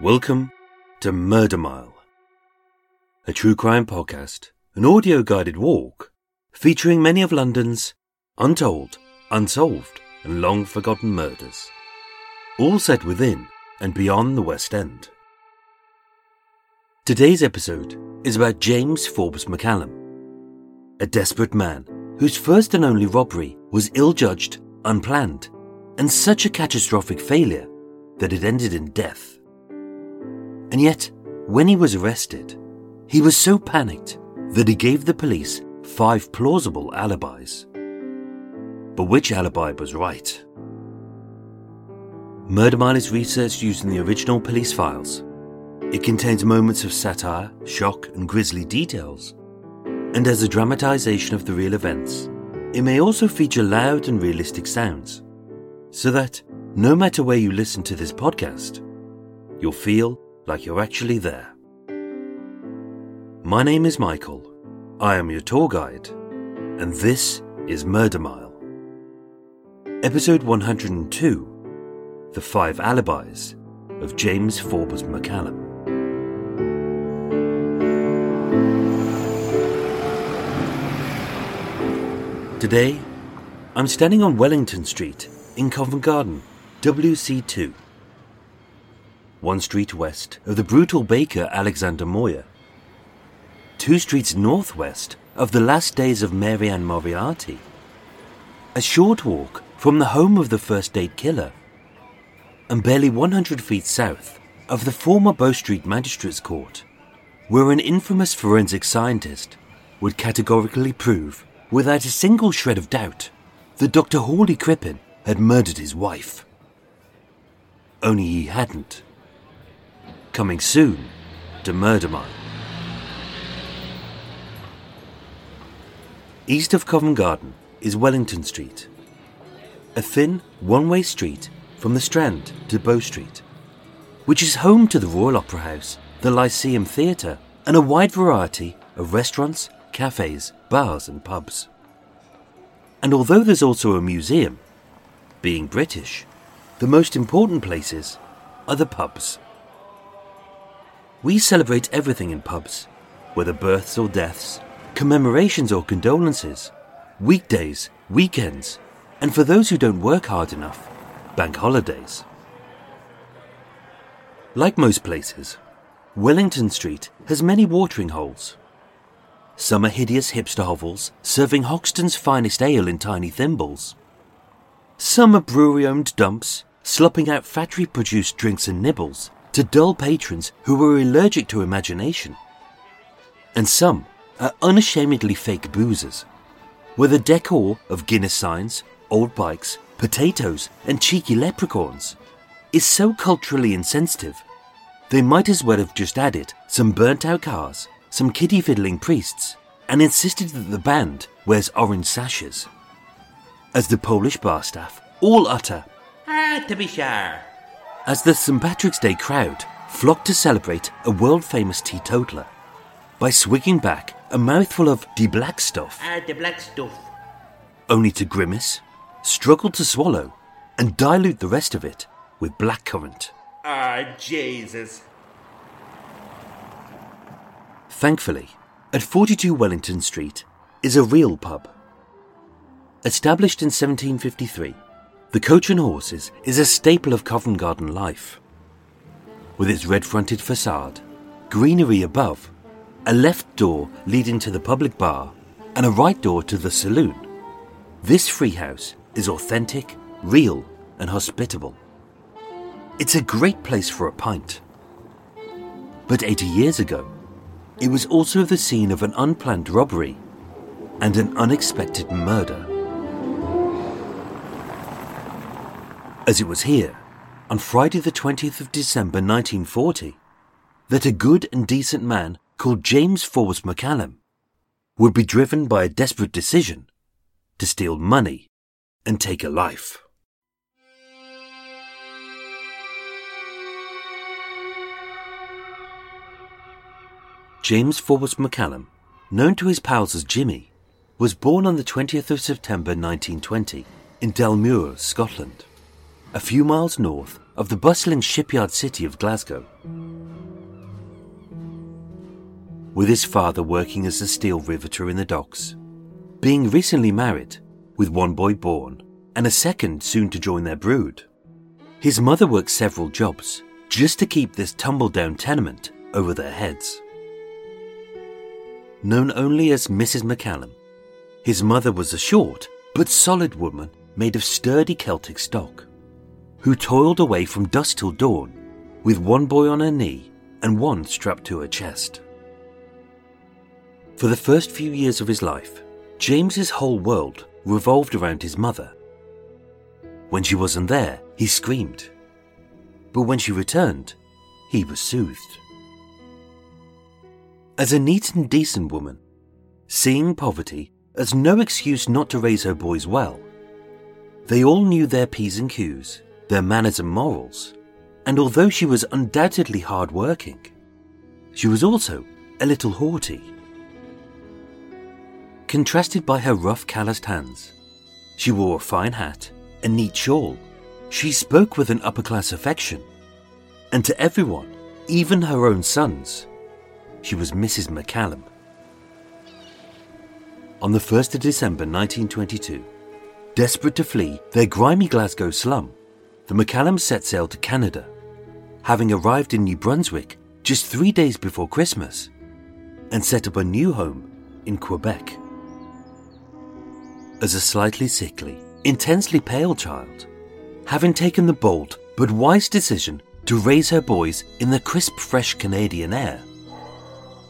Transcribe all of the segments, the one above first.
Welcome to Murder Mile, a true crime podcast, an audio guided walk featuring many of London's untold, unsolved, and long forgotten murders, all set within and beyond the West End. Today's episode is about James Forbes McCallum, a desperate man whose first and only robbery was ill judged, unplanned, and such a catastrophic failure that it ended in death. And yet, when he was arrested, he was so panicked that he gave the police five plausible alibis. But which alibi was right? Murder Mile is researched using the original police files. It contains moments of satire, shock, and grisly details. And as a dramatization of the real events, it may also feature loud and realistic sounds, so that no matter where you listen to this podcast, you'll feel like you're actually there. My name is Michael. I am your tour guide, and this is Murder Mile. Episode 102 The Five Alibis of James Forbes McCallum. Today, I'm standing on Wellington Street in Covent Garden, WC2 one street west of the brutal baker Alexander Moyer, two streets northwest of the last days of Mary Ann Moriarty, a short walk from the home of the first aid killer, and barely 100 feet south of the former Bow Street Magistrates Court, where an infamous forensic scientist would categorically prove, without a single shred of doubt, that Dr. Hawley Crippen had murdered his wife. Only he hadn't. Coming soon to Murder Mile. East of Covent Garden is Wellington Street, a thin one way street from the Strand to Bow Street, which is home to the Royal Opera House, the Lyceum Theatre, and a wide variety of restaurants, cafes, bars, and pubs. And although there's also a museum, being British, the most important places are the pubs. We celebrate everything in pubs, whether births or deaths, commemorations or condolences, weekdays, weekends, and for those who don't work hard enough, bank holidays. Like most places, Wellington Street has many watering holes. Some are hideous hipster hovels serving Hoxton's finest ale in tiny thimbles. Some are brewery owned dumps slopping out factory produced drinks and nibbles to dull patrons who were allergic to imagination. And some are unashamedly fake boozers, with a decor of Guinness signs, old bikes, potatoes, and cheeky leprechauns is so culturally insensitive, they might as well have just added some burnt out cars, some kiddie fiddling priests, and insisted that the band wears orange sashes. As the Polish bar staff all utter, Ah, to be sure. As the St. Patrick's Day crowd flocked to celebrate a world famous teetotaler by swigging back a mouthful of de black stuff, Ah, the black stuff. only to grimace, struggle to swallow, and dilute the rest of it with blackcurrant. Ah, Jesus. Thankfully, at 42 Wellington Street is a real pub. Established in 1753, the Coach and Horses is a staple of Covent Garden life. With its red fronted facade, greenery above, a left door leading to the public bar, and a right door to the saloon. This free house is authentic, real, and hospitable. It's a great place for a pint. But 80 years ago, it was also the scene of an unplanned robbery and an unexpected murder. As it was here, on Friday, the 20th of December 1940, that a good and decent man called James Forbes McCallum would be driven by a desperate decision to steal money and take a life. James Forbes McCallum, known to his pals as Jimmy, was born on the 20th of September 1920 in Dalmuir, Scotland, a few miles north of the bustling shipyard city of Glasgow. With his father working as a steel riveter in the docks, being recently married, with one boy born and a second soon to join their brood, his mother worked several jobs just to keep this tumble down tenement over their heads. Known only as Mrs. McCallum, his mother was a short but solid woman made of sturdy Celtic stock, who toiled away from dusk till dawn with one boy on her knee and one strapped to her chest. For the first few years of his life, James's whole world revolved around his mother. When she wasn't there, he screamed. But when she returned, he was soothed. As a neat and decent woman, seeing poverty as no excuse not to raise her boys well, they all knew their P's and Q's, their manners and morals, and although she was undoubtedly hard working, she was also a little haughty. Contrasted by her rough, calloused hands, she wore a fine hat, a neat shawl. She spoke with an upper class affection, and to everyone, even her own sons, she was Mrs. McCallum. On the 1st of December 1922, desperate to flee their grimy Glasgow slum, the McCallums set sail to Canada, having arrived in New Brunswick just three days before Christmas, and set up a new home in Quebec. As a slightly sickly, intensely pale child, having taken the bold but wise decision to raise her boys in the crisp, fresh Canadian air,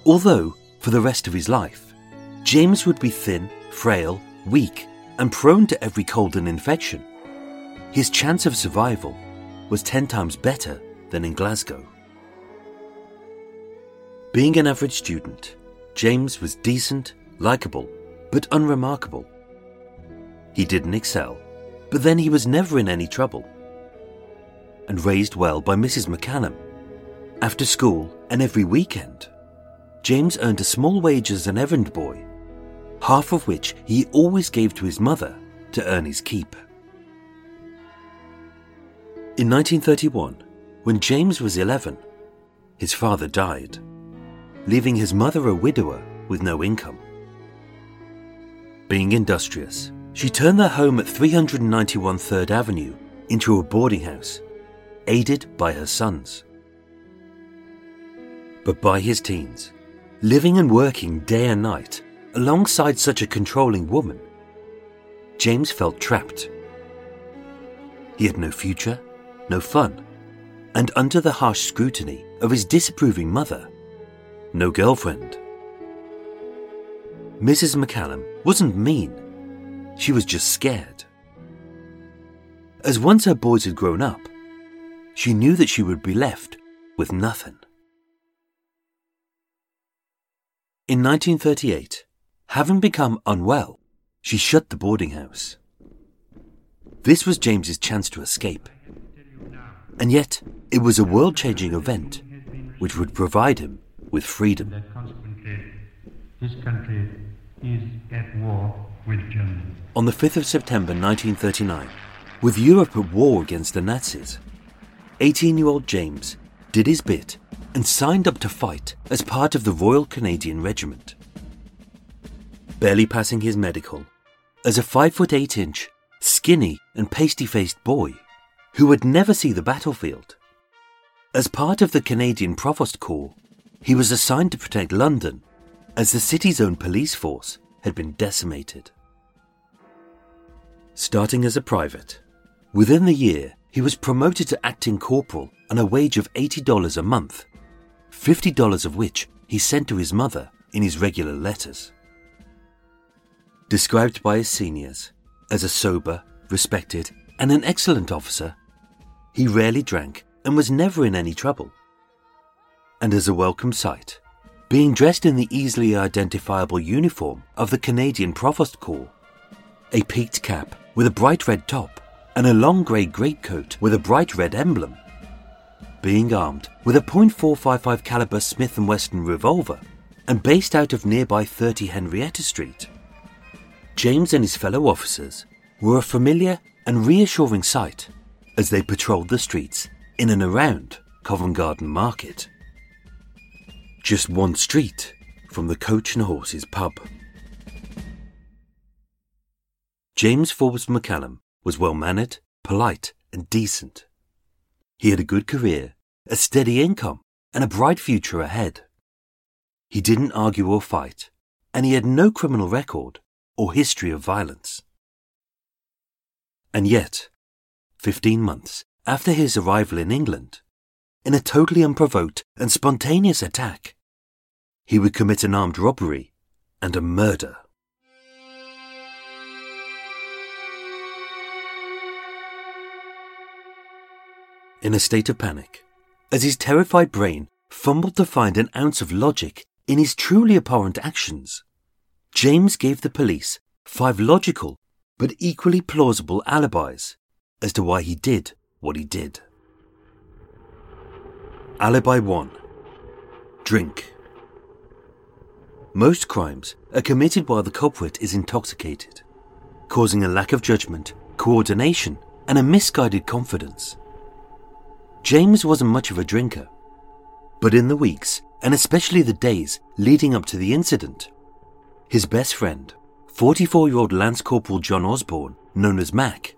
Although, for the rest of his life, James would be thin, frail, weak, and prone to every cold and infection, his chance of survival was 10 times better than in Glasgow. Being an average student, James was decent, likable, but unremarkable. He didn't excel, but then he was never in any trouble. And raised well by Mrs. McCallum, after school and every weekend. James earned a small wage as an errand boy, half of which he always gave to his mother to earn his keep. In 1931, when James was 11, his father died, leaving his mother a widower with no income. Being industrious, she turned their home at 391 3rd Avenue into a boarding house, aided by her sons. But by his teens, living and working day and night alongside such a controlling woman, James felt trapped. He had no future, no fun, and under the harsh scrutiny of his disapproving mother, no girlfriend. Mrs. McCallum wasn't mean, she was just scared. As once her boys had grown up, she knew that she would be left with nothing. In 1938, having become unwell, she shut the boarding house. This was James's chance to escape. And yet, it was a world changing event which would provide him with freedom. that consequently this country is at war with Germany. On the 5th of September 1939, with Europe at war against the Nazis, 18 year old James did his bit and signed up to fight as part of the Royal Canadian Regiment. Barely passing his medical, as a 5 foot 8 inch, skinny and pasty faced boy who would never see the battlefield. As part of the Canadian Provost Corps, he was assigned to protect London as the city's own police force had been decimated. Starting as a private, within the year he was promoted to acting corporal on a wage of $80 a month, $50 of which he sent to his mother in his regular letters. Described by his seniors as a sober, respected, and an excellent officer, he rarely drank and was never in any trouble. And as a welcome sight, being dressed in the easily identifiable uniform of the Canadian Provost Corps, a peaked cap with a bright red top and a long grey greatcoat with a bright red emblem. Being armed with a .455 caliber Smith & Wesson revolver and based out of nearby 30 Henrietta Street, James and his fellow officers were a familiar and reassuring sight as they patrolled the streets in and around Covent Garden Market just one street from the Coach and Horses pub. James Forbes McCallum was well mannered, polite, and decent. He had a good career, a steady income, and a bright future ahead. He didn't argue or fight, and he had no criminal record or history of violence. And yet, 15 months after his arrival in England, in a totally unprovoked and spontaneous attack. He would commit an armed robbery and a murder. In a state of panic, as his terrified brain fumbled to find an ounce of logic in his truly abhorrent actions, James gave the police five logical but equally plausible alibis as to why he did what he did. Alibi 1 Drink. Most crimes are committed while the culprit is intoxicated, causing a lack of judgment, coordination, and a misguided confidence. James wasn't much of a drinker, but in the weeks, and especially the days leading up to the incident, his best friend, 44 year old Lance Corporal John Osborne, known as Mac,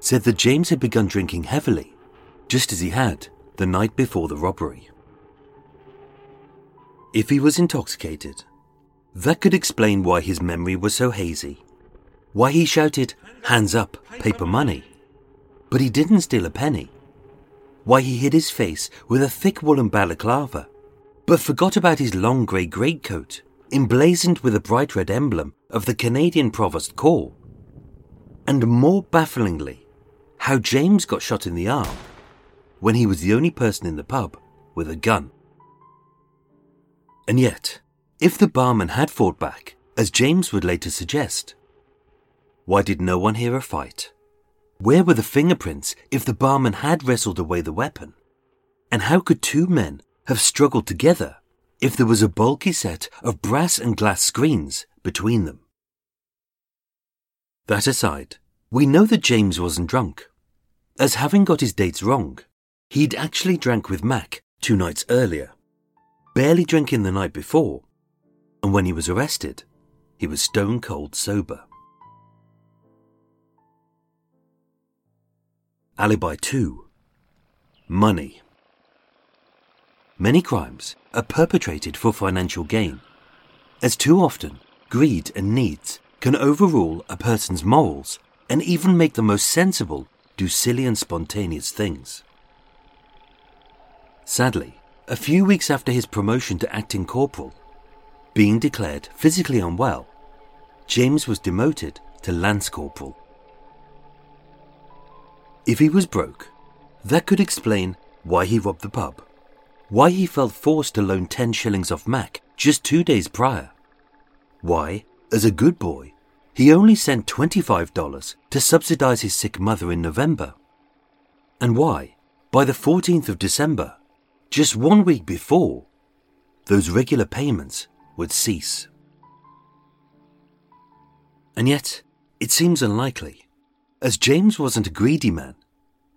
said that James had begun drinking heavily, just as he had the night before the robbery. If he was intoxicated, that could explain why his memory was so hazy, why he shouted, Hands up, paper money, but he didn't steal a penny, why he hid his face with a thick woolen balaclava, but forgot about his long grey greatcoat, emblazoned with a bright red emblem of the Canadian Provost Corps, and more bafflingly, how James got shot in the arm when he was the only person in the pub with a gun. And yet, if the barman had fought back, as James would later suggest, why did no one hear a fight? Where were the fingerprints if the barman had wrestled away the weapon? And how could two men have struggled together if there was a bulky set of brass and glass screens between them? That aside, we know that James wasn't drunk, as having got his dates wrong, He'd actually drank with Mac two nights earlier, barely drinking the night before, and when he was arrested, he was stone cold sober. Alibi 2 Money. Many crimes are perpetrated for financial gain, as too often greed and needs can overrule a person's morals and even make the most sensible do silly and spontaneous things. Sadly, a few weeks after his promotion to acting corporal, being declared physically unwell, James was demoted to lance corporal. If he was broke, that could explain why he robbed the pub, why he felt forced to loan 10 shillings off Mac just two days prior, why, as a good boy, he only sent $25 to subsidize his sick mother in November, and why, by the 14th of December, just one week before, those regular payments would cease. And yet, it seems unlikely, as James wasn't a greedy man.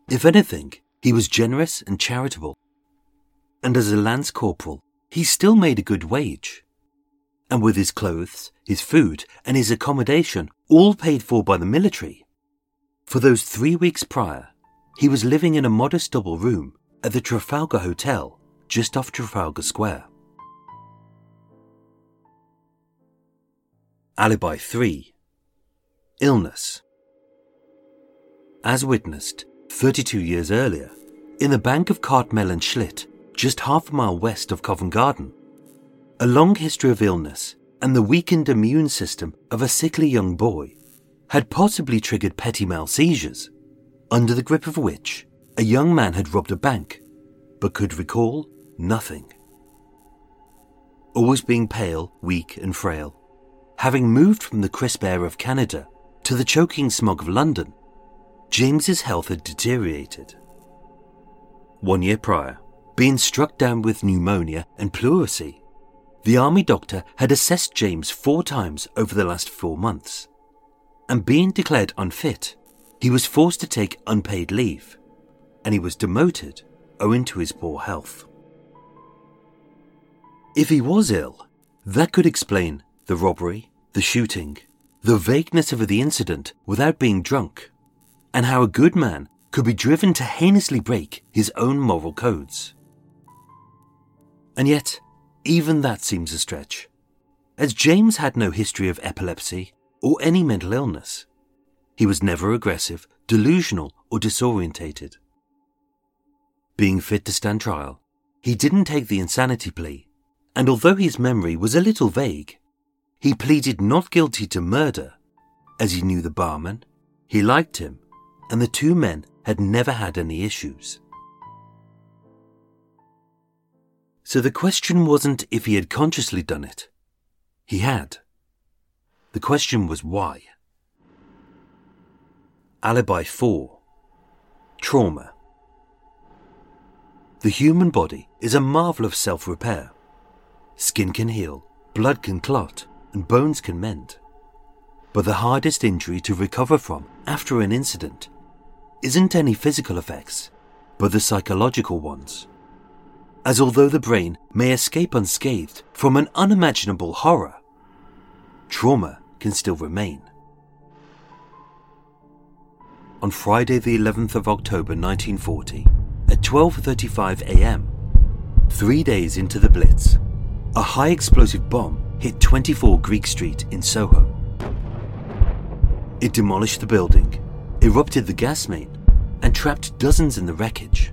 If anything, he was generous and charitable. And as a lance corporal, he still made a good wage. And with his clothes, his food, and his accommodation all paid for by the military, for those three weeks prior, he was living in a modest double room at the Trafalgar Hotel just off Trafalgar Square. Alibi 3 Illness. As witnessed 32 years earlier, in the bank of Cartmel and Schlitt, just half a mile west of Covent Garden, a long history of illness and the weakened immune system of a sickly young boy had possibly triggered petit mal seizures, under the grip of which a young man had robbed a bank, but could recall nothing. Always being pale, weak, and frail, having moved from the crisp air of Canada to the choking smog of London, James's health had deteriorated. One year prior, being struck down with pneumonia and pleurisy, the army doctor had assessed James four times over the last four months, and being declared unfit, he was forced to take unpaid leave, and he was demoted owing to his poor health. If he was ill, that could explain the robbery, the shooting, the vagueness of the incident without being drunk, and how a good man could be driven to heinously break his own moral codes. And yet, even that seems a stretch, as James had no history of epilepsy or any mental illness. He was never aggressive, delusional, or disorientated. Being fit to stand trial, he didn't take the insanity plea, and although his memory was a little vague, he pleaded not guilty to murder, as he knew the barman, he liked him, and the two men had never had any issues. So the question wasn't if he had consciously done it. He had. The question was why. Alibi 4 Trauma. The human body is a marvel of self repair. Skin can heal, blood can clot, and bones can mend. But the hardest injury to recover from after an incident isn't any physical effects, but the psychological ones as although the brain may escape unscathed from an unimaginable horror, trauma can still remain. On Friday the 11th of October 1940, at 12:35 a.m., 3 days into the Blitz, a high explosive bomb hit 24 Greek Street in Soho. It demolished the building, erupted the gas main, and trapped dozens in the wreckage.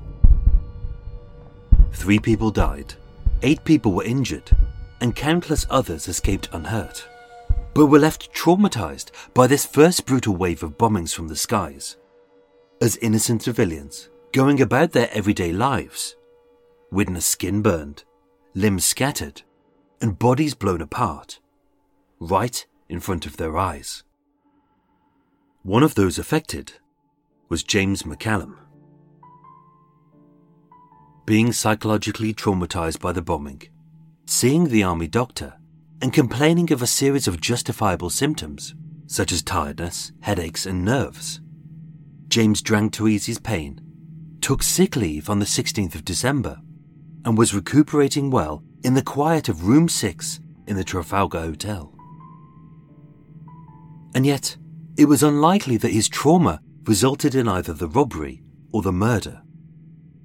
Three people died, eight people were injured, and countless others escaped unhurt, but were left traumatized by this first brutal wave of bombings from the skies. As innocent civilians, going about their everyday lives, witnessed skin burned, limbs scattered, and bodies blown apart, right in front of their eyes. One of those affected was James McCallum being psychologically traumatized by the bombing, seeing the army doctor, and complaining of a series of justifiable symptoms, such as tiredness, headaches, and nerves. James drank to ease his pain, took sick leave on the 16th of December, and was recuperating well in the quiet of room 6 in the Trafalgar Hotel. And yet, it was unlikely that his trauma resulted in either the robbery or the murder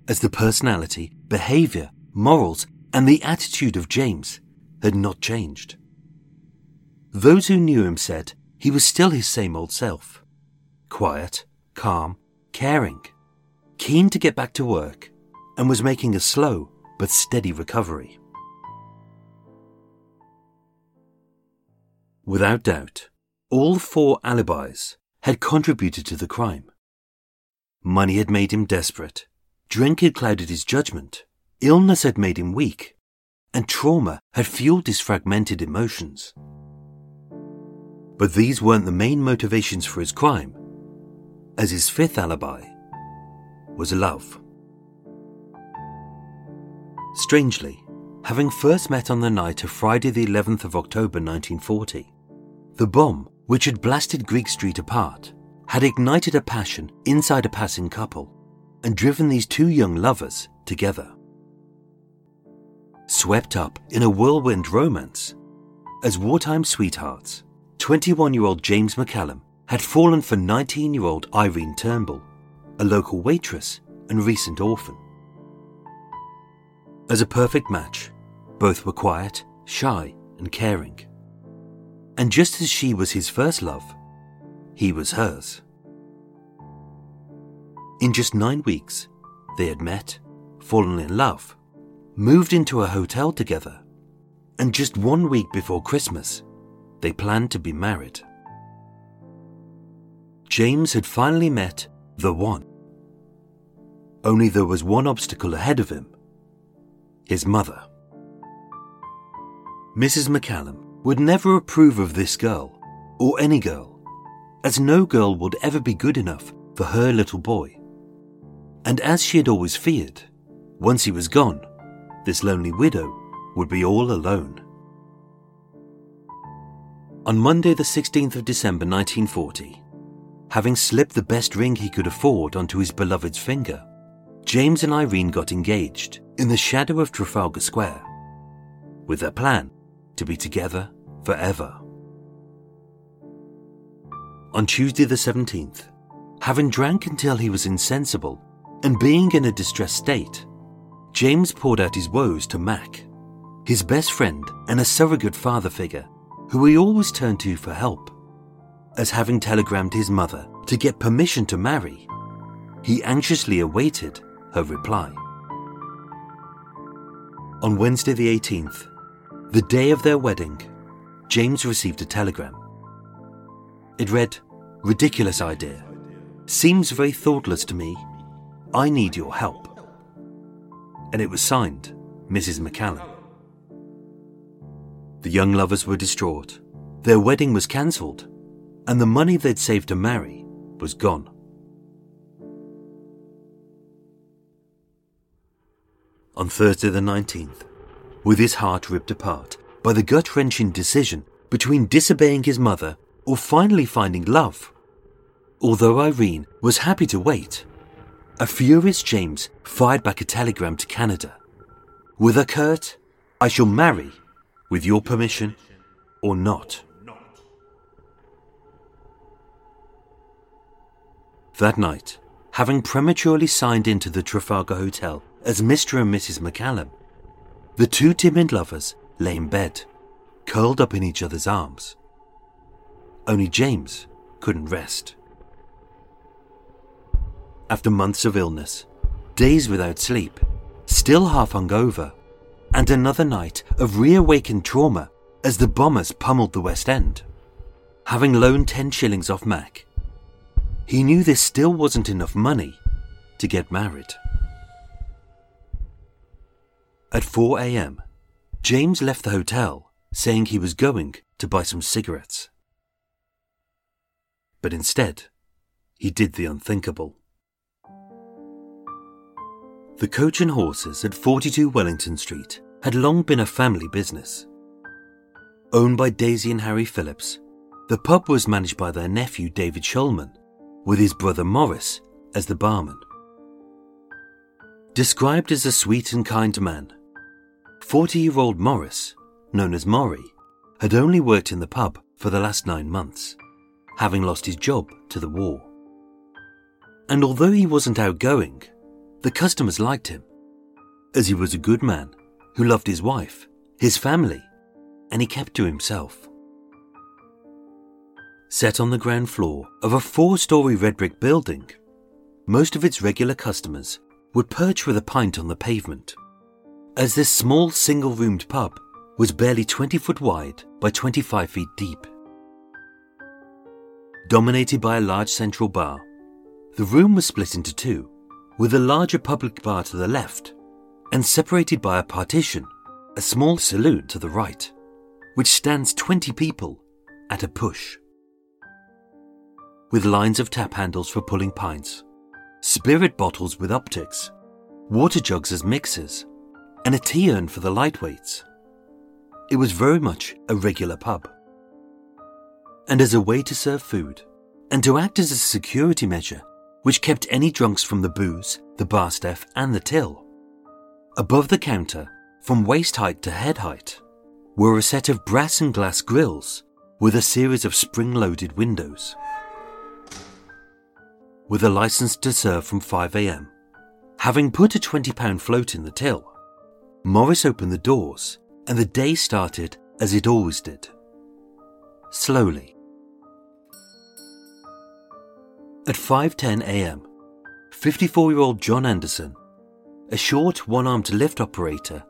as the personality, behaviour, morals, and the attitude of James had not changed. Those who knew him said he was still his same old self quiet, calm, caring, keen to get back to work, and was making a slow but steady recovery. Without doubt, all four alibis had contributed to the crime. Money had made him desperate, Drink had clouded his judgment, illness had made him weak, and trauma had fueled his fragmented emotions. But these weren't the main motivations for his crime, as his fifth alibi was love. Strangely, having first met on the night of Friday, the 11th of October 1940, the bomb, which had blasted Greek Street apart, had ignited a passion inside a passing couple and driven these two young lovers together. Swept up in a whirlwind romance, as wartime sweethearts, 21 year old James McCallum had fallen for 19 year old Irene Turnbull, a local waitress and recent orphan. As a perfect match, both were quiet, shy, and caring. And just as she was his first love, he was hers. In just nine weeks, they had met, fallen in love, moved into a hotel together, and just one week before Christmas, they planned to be married. James had finally met the one. Only there was one obstacle ahead of him his mother. Mrs. McCallum would never approve of this girl, or any girl, as no girl would ever be good enough for her little boy. And as she had always feared, once he was gone, this lonely widow would be all alone. On Monday, the 16th of December 1940, having slipped the best ring he could afford onto his beloved's finger, James and Irene got engaged in the shadow of Trafalgar Square, with their plan to be together forever. On Tuesday, the 17th, having drank until he was insensible and being in a distressed state, James poured out his woes to Mac, his best friend and a surrogate father figure who he always turned to for help. As having telegrammed his mother to get permission to marry, he anxiously awaited her reply. On Wednesday, the 18th, the day of their wedding, James received a telegram. It read, Ridiculous idea. Seems very thoughtless to me. I need your help. And it was signed Mrs. McCallum. The young lovers were distraught. Their wedding was cancelled, and the money they'd saved to marry was gone. On Thursday the 19th, with his heart ripped apart by the gut wrenching decision between disobeying his mother or finally finding love. Although Irene was happy to wait, a furious James fired back a telegram to Canada. With a curt, I shall marry, with your permission, or not. That night, having prematurely signed into the Trafalgar Hotel as Mr. and Mrs. McCallum, the two timid lovers lay in bed, curled up in each other's arms. Only James couldn't rest. After months of illness, days without sleep, still half hungover, and another night of reawakened trauma as the bombers pummeled the West End, having loaned 10 shillings off Mac, he knew this still wasn't enough money to get married. At 4 am, James left the hotel saying he was going to buy some cigarettes. But instead, he did the unthinkable. The coach and horses at 42 Wellington Street had long been a family business. Owned by Daisy and Harry Phillips, the pub was managed by their nephew David Shulman, with his brother Morris as the barman. Described as a sweet and kind man, 40 year old Morris, known as Maury, had only worked in the pub for the last nine months, having lost his job to the war. And although he wasn't outgoing, the customers liked him, as he was a good man who loved his wife, his family, and he kept to himself. Set on the ground floor of a four story red brick building, most of its regular customers would perch with a pint on the pavement, as this small single roomed pub was barely 20 foot wide by 25 feet deep. Dominated by a large central bar, the room was split into two, with a larger public bar to the left, and separated by a partition, a small saloon to the right, which stands 20 people at a push. With lines of tap handles for pulling pints, spirit bottles with optics, water jugs as mixers, and a tea urn for the lightweights. It was very much a regular pub. And as a way to serve food, and to act as a security measure which kept any drunks from the booze, the bar staff, and the till. Above the counter, from waist height to head height, were a set of brass and glass grills with a series of spring loaded windows. With a license to serve from 5am, having put a £20 float in the till, Morris opened the doors and the day started as it always did. slowly. At 5:10 a.m., 54-year-old John Anderson, a short one-armed lift operator,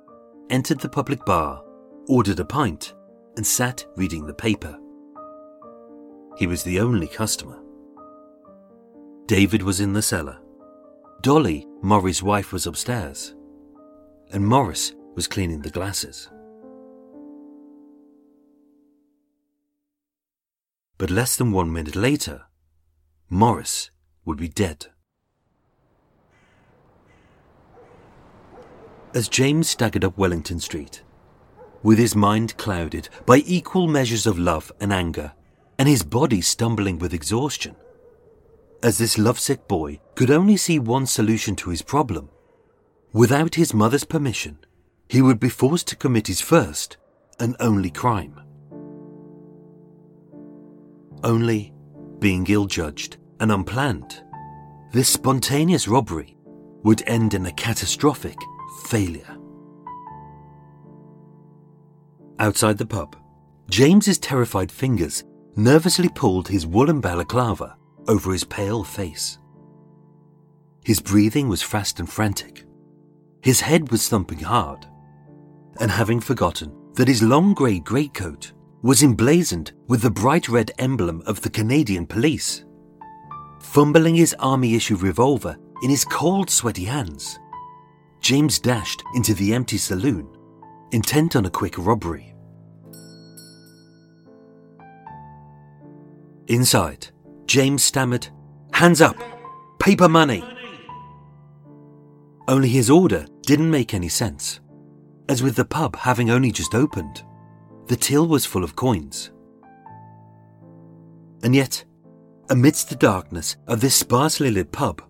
entered the public bar, ordered a pint, and sat reading the paper. He was the only customer. David was in the cellar. Dolly, Morris' wife, was upstairs. And Morris was cleaning the glasses. But less than one minute later, Morris would be dead. As James staggered up Wellington Street, with his mind clouded by equal measures of love and anger, and his body stumbling with exhaustion, as this lovesick boy could only see one solution to his problem. Without his mother's permission, he would be forced to commit his first and only crime. Only, being ill judged and unplanned, this spontaneous robbery would end in a catastrophic failure. Outside the pub, James's terrified fingers nervously pulled his woolen balaclava over his pale face. His breathing was fast and frantic. His head was thumping hard. And having forgotten that his long grey greatcoat was emblazoned with the bright red emblem of the Canadian police, fumbling his army issue revolver in his cold, sweaty hands, James dashed into the empty saloon, intent on a quick robbery. Inside, James stammered, Hands up! Paper money! Only his order didn't make any sense, as with the pub having only just opened, the till was full of coins. And yet, amidst the darkness of this sparsely lit pub,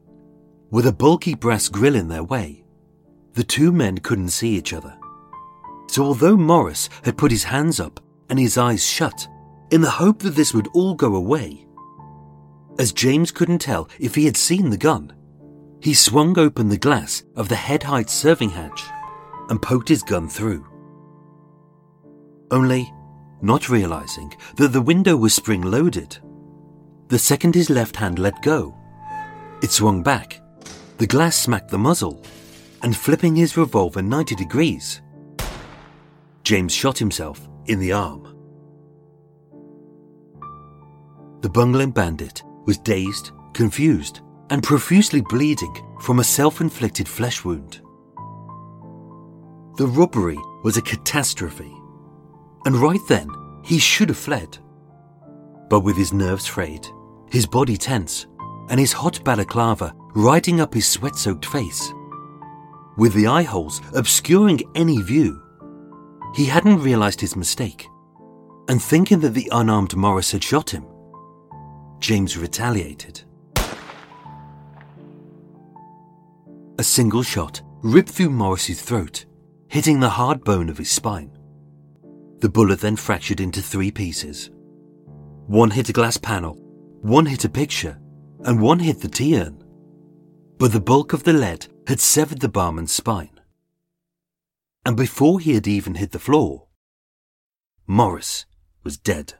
with a bulky brass grill in their way, the two men couldn't see each other. So although Morris had put his hands up and his eyes shut in the hope that this would all go away, as James couldn't tell if he had seen the gun, he swung open the glass of the head height serving hatch and poked his gun through. Only, not realizing that the window was spring loaded, the second his left hand let go, it swung back, the glass smacked the muzzle, and flipping his revolver 90 degrees, James shot himself in the arm. The bungling bandit was dazed, confused, and profusely bleeding from a self inflicted flesh wound. The robbery was a catastrophe, and right then he should have fled. But with his nerves frayed, his body tense, and his hot balaclava riding up his sweat soaked face, with the eye holes obscuring any view, he hadn't realized his mistake, and thinking that the unarmed Morris had shot him, James retaliated. A single shot ripped through Morris's throat, hitting the hard bone of his spine. The bullet then fractured into three pieces. One hit a glass panel, one hit a picture, and one hit the tea urn. But the bulk of the lead had severed the barman's spine. And before he had even hit the floor, Morris was dead.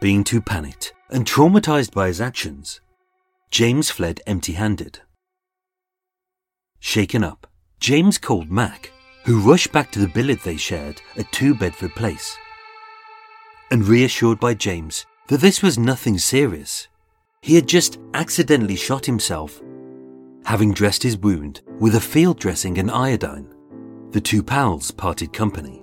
Being too panicked and traumatized by his actions, James fled empty handed. Shaken up, James called Mac, who rushed back to the billet they shared at 2 Bedford Place. And reassured by James that this was nothing serious, he had just accidentally shot himself. Having dressed his wound with a field dressing and iodine, the two pals parted company.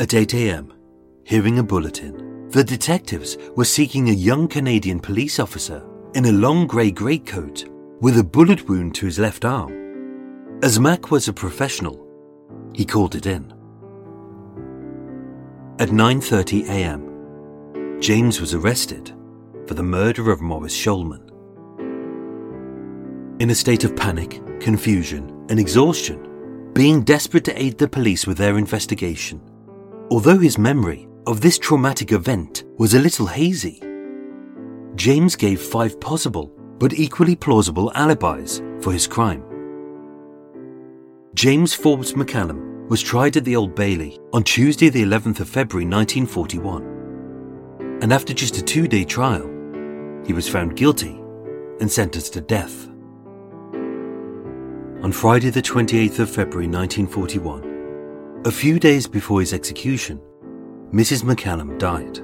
At 8 am, Hearing a bulletin, the detectives were seeking a young Canadian police officer in a long grey greatcoat with a bullet wound to his left arm. As Mac was a professional, he called it in. At 9:30 a.m., James was arrested for the murder of Morris Shulman. In a state of panic, confusion, and exhaustion, being desperate to aid the police with their investigation, although his memory of this traumatic event was a little hazy. James gave five possible but equally plausible alibis for his crime. James Forbes McCallum was tried at the Old Bailey on Tuesday, the 11th of February 1941. And after just a two day trial, he was found guilty and sentenced to death. On Friday, the 28th of February 1941, a few days before his execution, Mrs. McCallum died.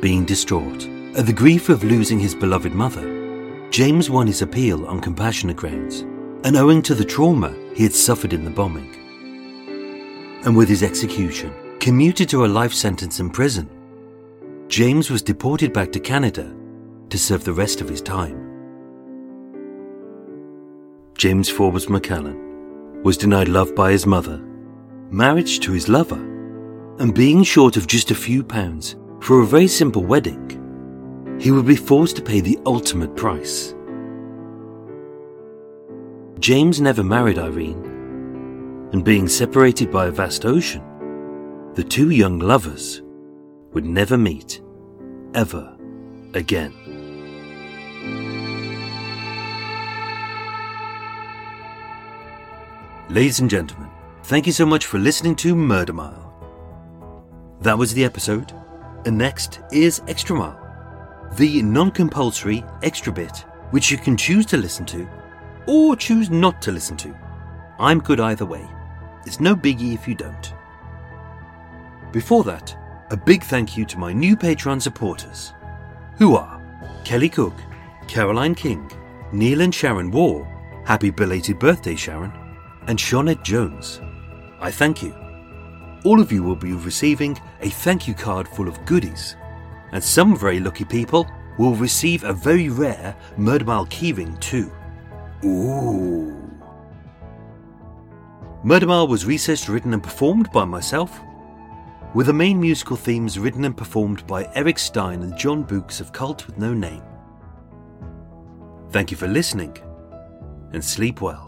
Being distraught at the grief of losing his beloved mother, James won his appeal on compassionate grounds and owing to the trauma he had suffered in the bombing. And with his execution, commuted to a life sentence in prison, James was deported back to Canada to serve the rest of his time. James Forbes McCallum was denied love by his mother, marriage to his lover, and being short of just a few pounds for a very simple wedding, he would be forced to pay the ultimate price. James never married Irene, and being separated by a vast ocean, the two young lovers would never meet ever again. Ladies and gentlemen, thank you so much for listening to Murder Mile. That was the episode, and next is Extra Mile, the non compulsory extra bit which you can choose to listen to or choose not to listen to. I'm good either way. It's no biggie if you don't. Before that, a big thank you to my new Patreon supporters, who are Kelly Cook, Caroline King, Neil and Sharon War, happy belated birthday, Sharon, and Shawnette Jones. I thank you. All of you will be receiving a thank you card full of goodies, and some very lucky people will receive a very rare Murder Mile keyring too. Ooh. Murder Mile was researched, written, and performed by myself, with the main musical themes written and performed by Eric Stein and John Books of Cult with No Name. Thank you for listening, and sleep well.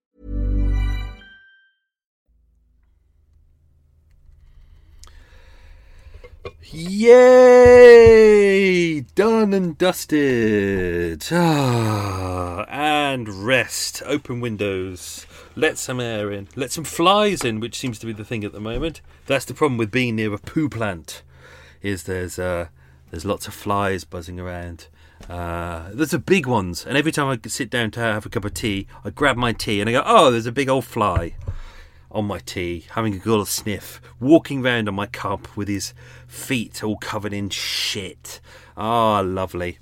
Yay! Done and dusted. Ah, and rest. Open windows. Let some air in. Let some flies in, which seems to be the thing at the moment. That's the problem with being near a poo plant. Is there's uh, there's lots of flies buzzing around. Uh, there's the big ones, and every time I sit down to have a cup of tea, I grab my tea and I go, "Oh, there's a big old fly." On my tea, having a good sniff, walking round on my cup with his feet all covered in shit. Ah, lovely.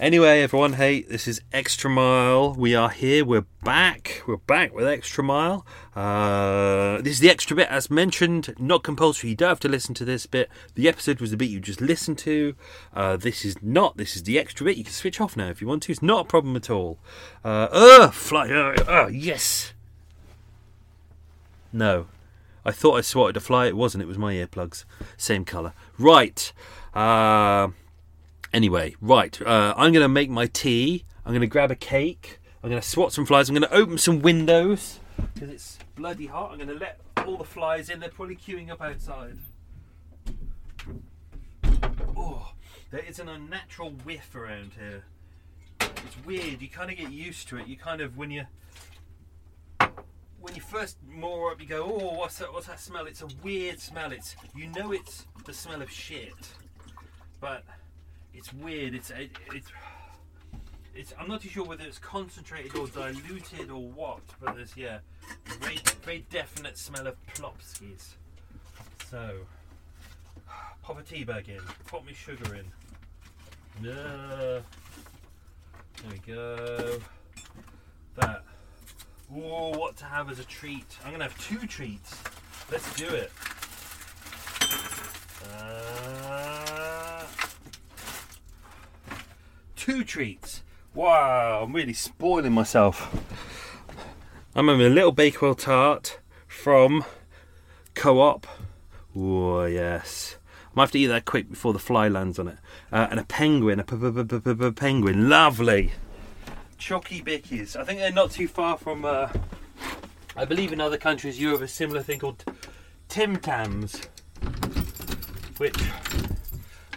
Anyway, everyone, hey, this is Extra Mile. We are here. We're back. We're back with Extra Mile. Uh, this is the extra bit, as mentioned, not compulsory. You don't have to listen to this bit. The episode was the bit you just listened to. Uh, this is not. This is the extra bit. You can switch off now if you want to. It's not a problem at all. Uh, uh fly. Uh, uh, yes. No. I thought I swatted a fly. It wasn't. It was my earplugs. Same colour. Right. Uh, Anyway, right, uh, I'm going to make my tea. I'm going to grab a cake. I'm going to swat some flies. I'm going to open some windows because it's bloody hot. I'm going to let all the flies in. They're probably queuing up outside. Oh, there is an unnatural whiff around here. It's weird. You kind of get used to it. You kind of when you when you first moor up, you go, "Oh, what's that? What's that smell?" It's a weird smell. It's you know it's the smell of shit, but it's weird. It's it, it's it's. I'm not too sure whether it's concentrated or diluted or what, but there's yeah, very very definite smell of plopskis. So pop a tea bag in, pop me sugar in. No. There we go. That. Oh, what to have as a treat? I'm gonna have two treats. Let's do it. Uh, two treats. Wow, I'm really spoiling myself. I'm having a little Bakewell tart from Co-op. Oh yes. I might have to eat that quick before the fly lands on it. Uh, and a penguin, a penguin, lovely. Chocky bickies. I think they're not too far from. Uh, I believe in other countries you have a similar thing called Tim Tams, which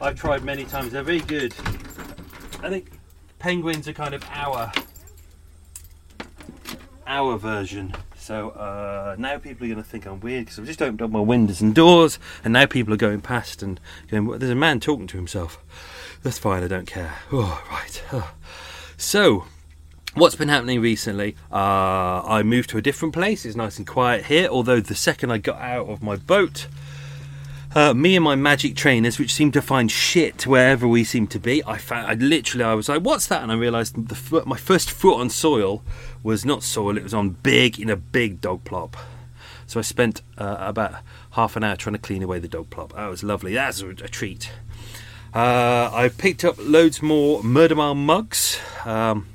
I've tried many times. They're very good. I think penguins are kind of our our version. So uh, now people are going to think I'm weird because I've just opened up my windows and doors, and now people are going past and going, well, "There's a man talking to himself." That's fine. I don't care. Oh, right. Oh. So, what's been happening recently? Uh, I moved to a different place. It's nice and quiet here. Although the second I got out of my boat, uh, me and my magic trainers, which seem to find shit wherever we seem to be, I found. I literally, I was like, "What's that?" And I realised the foot, my first foot on soil was not soil; it was on big in a big dog plop. So I spent uh, about half an hour trying to clean away the dog plop. That was lovely. That's a, a treat. Uh, I picked up loads more Murder Mile mugs. Um,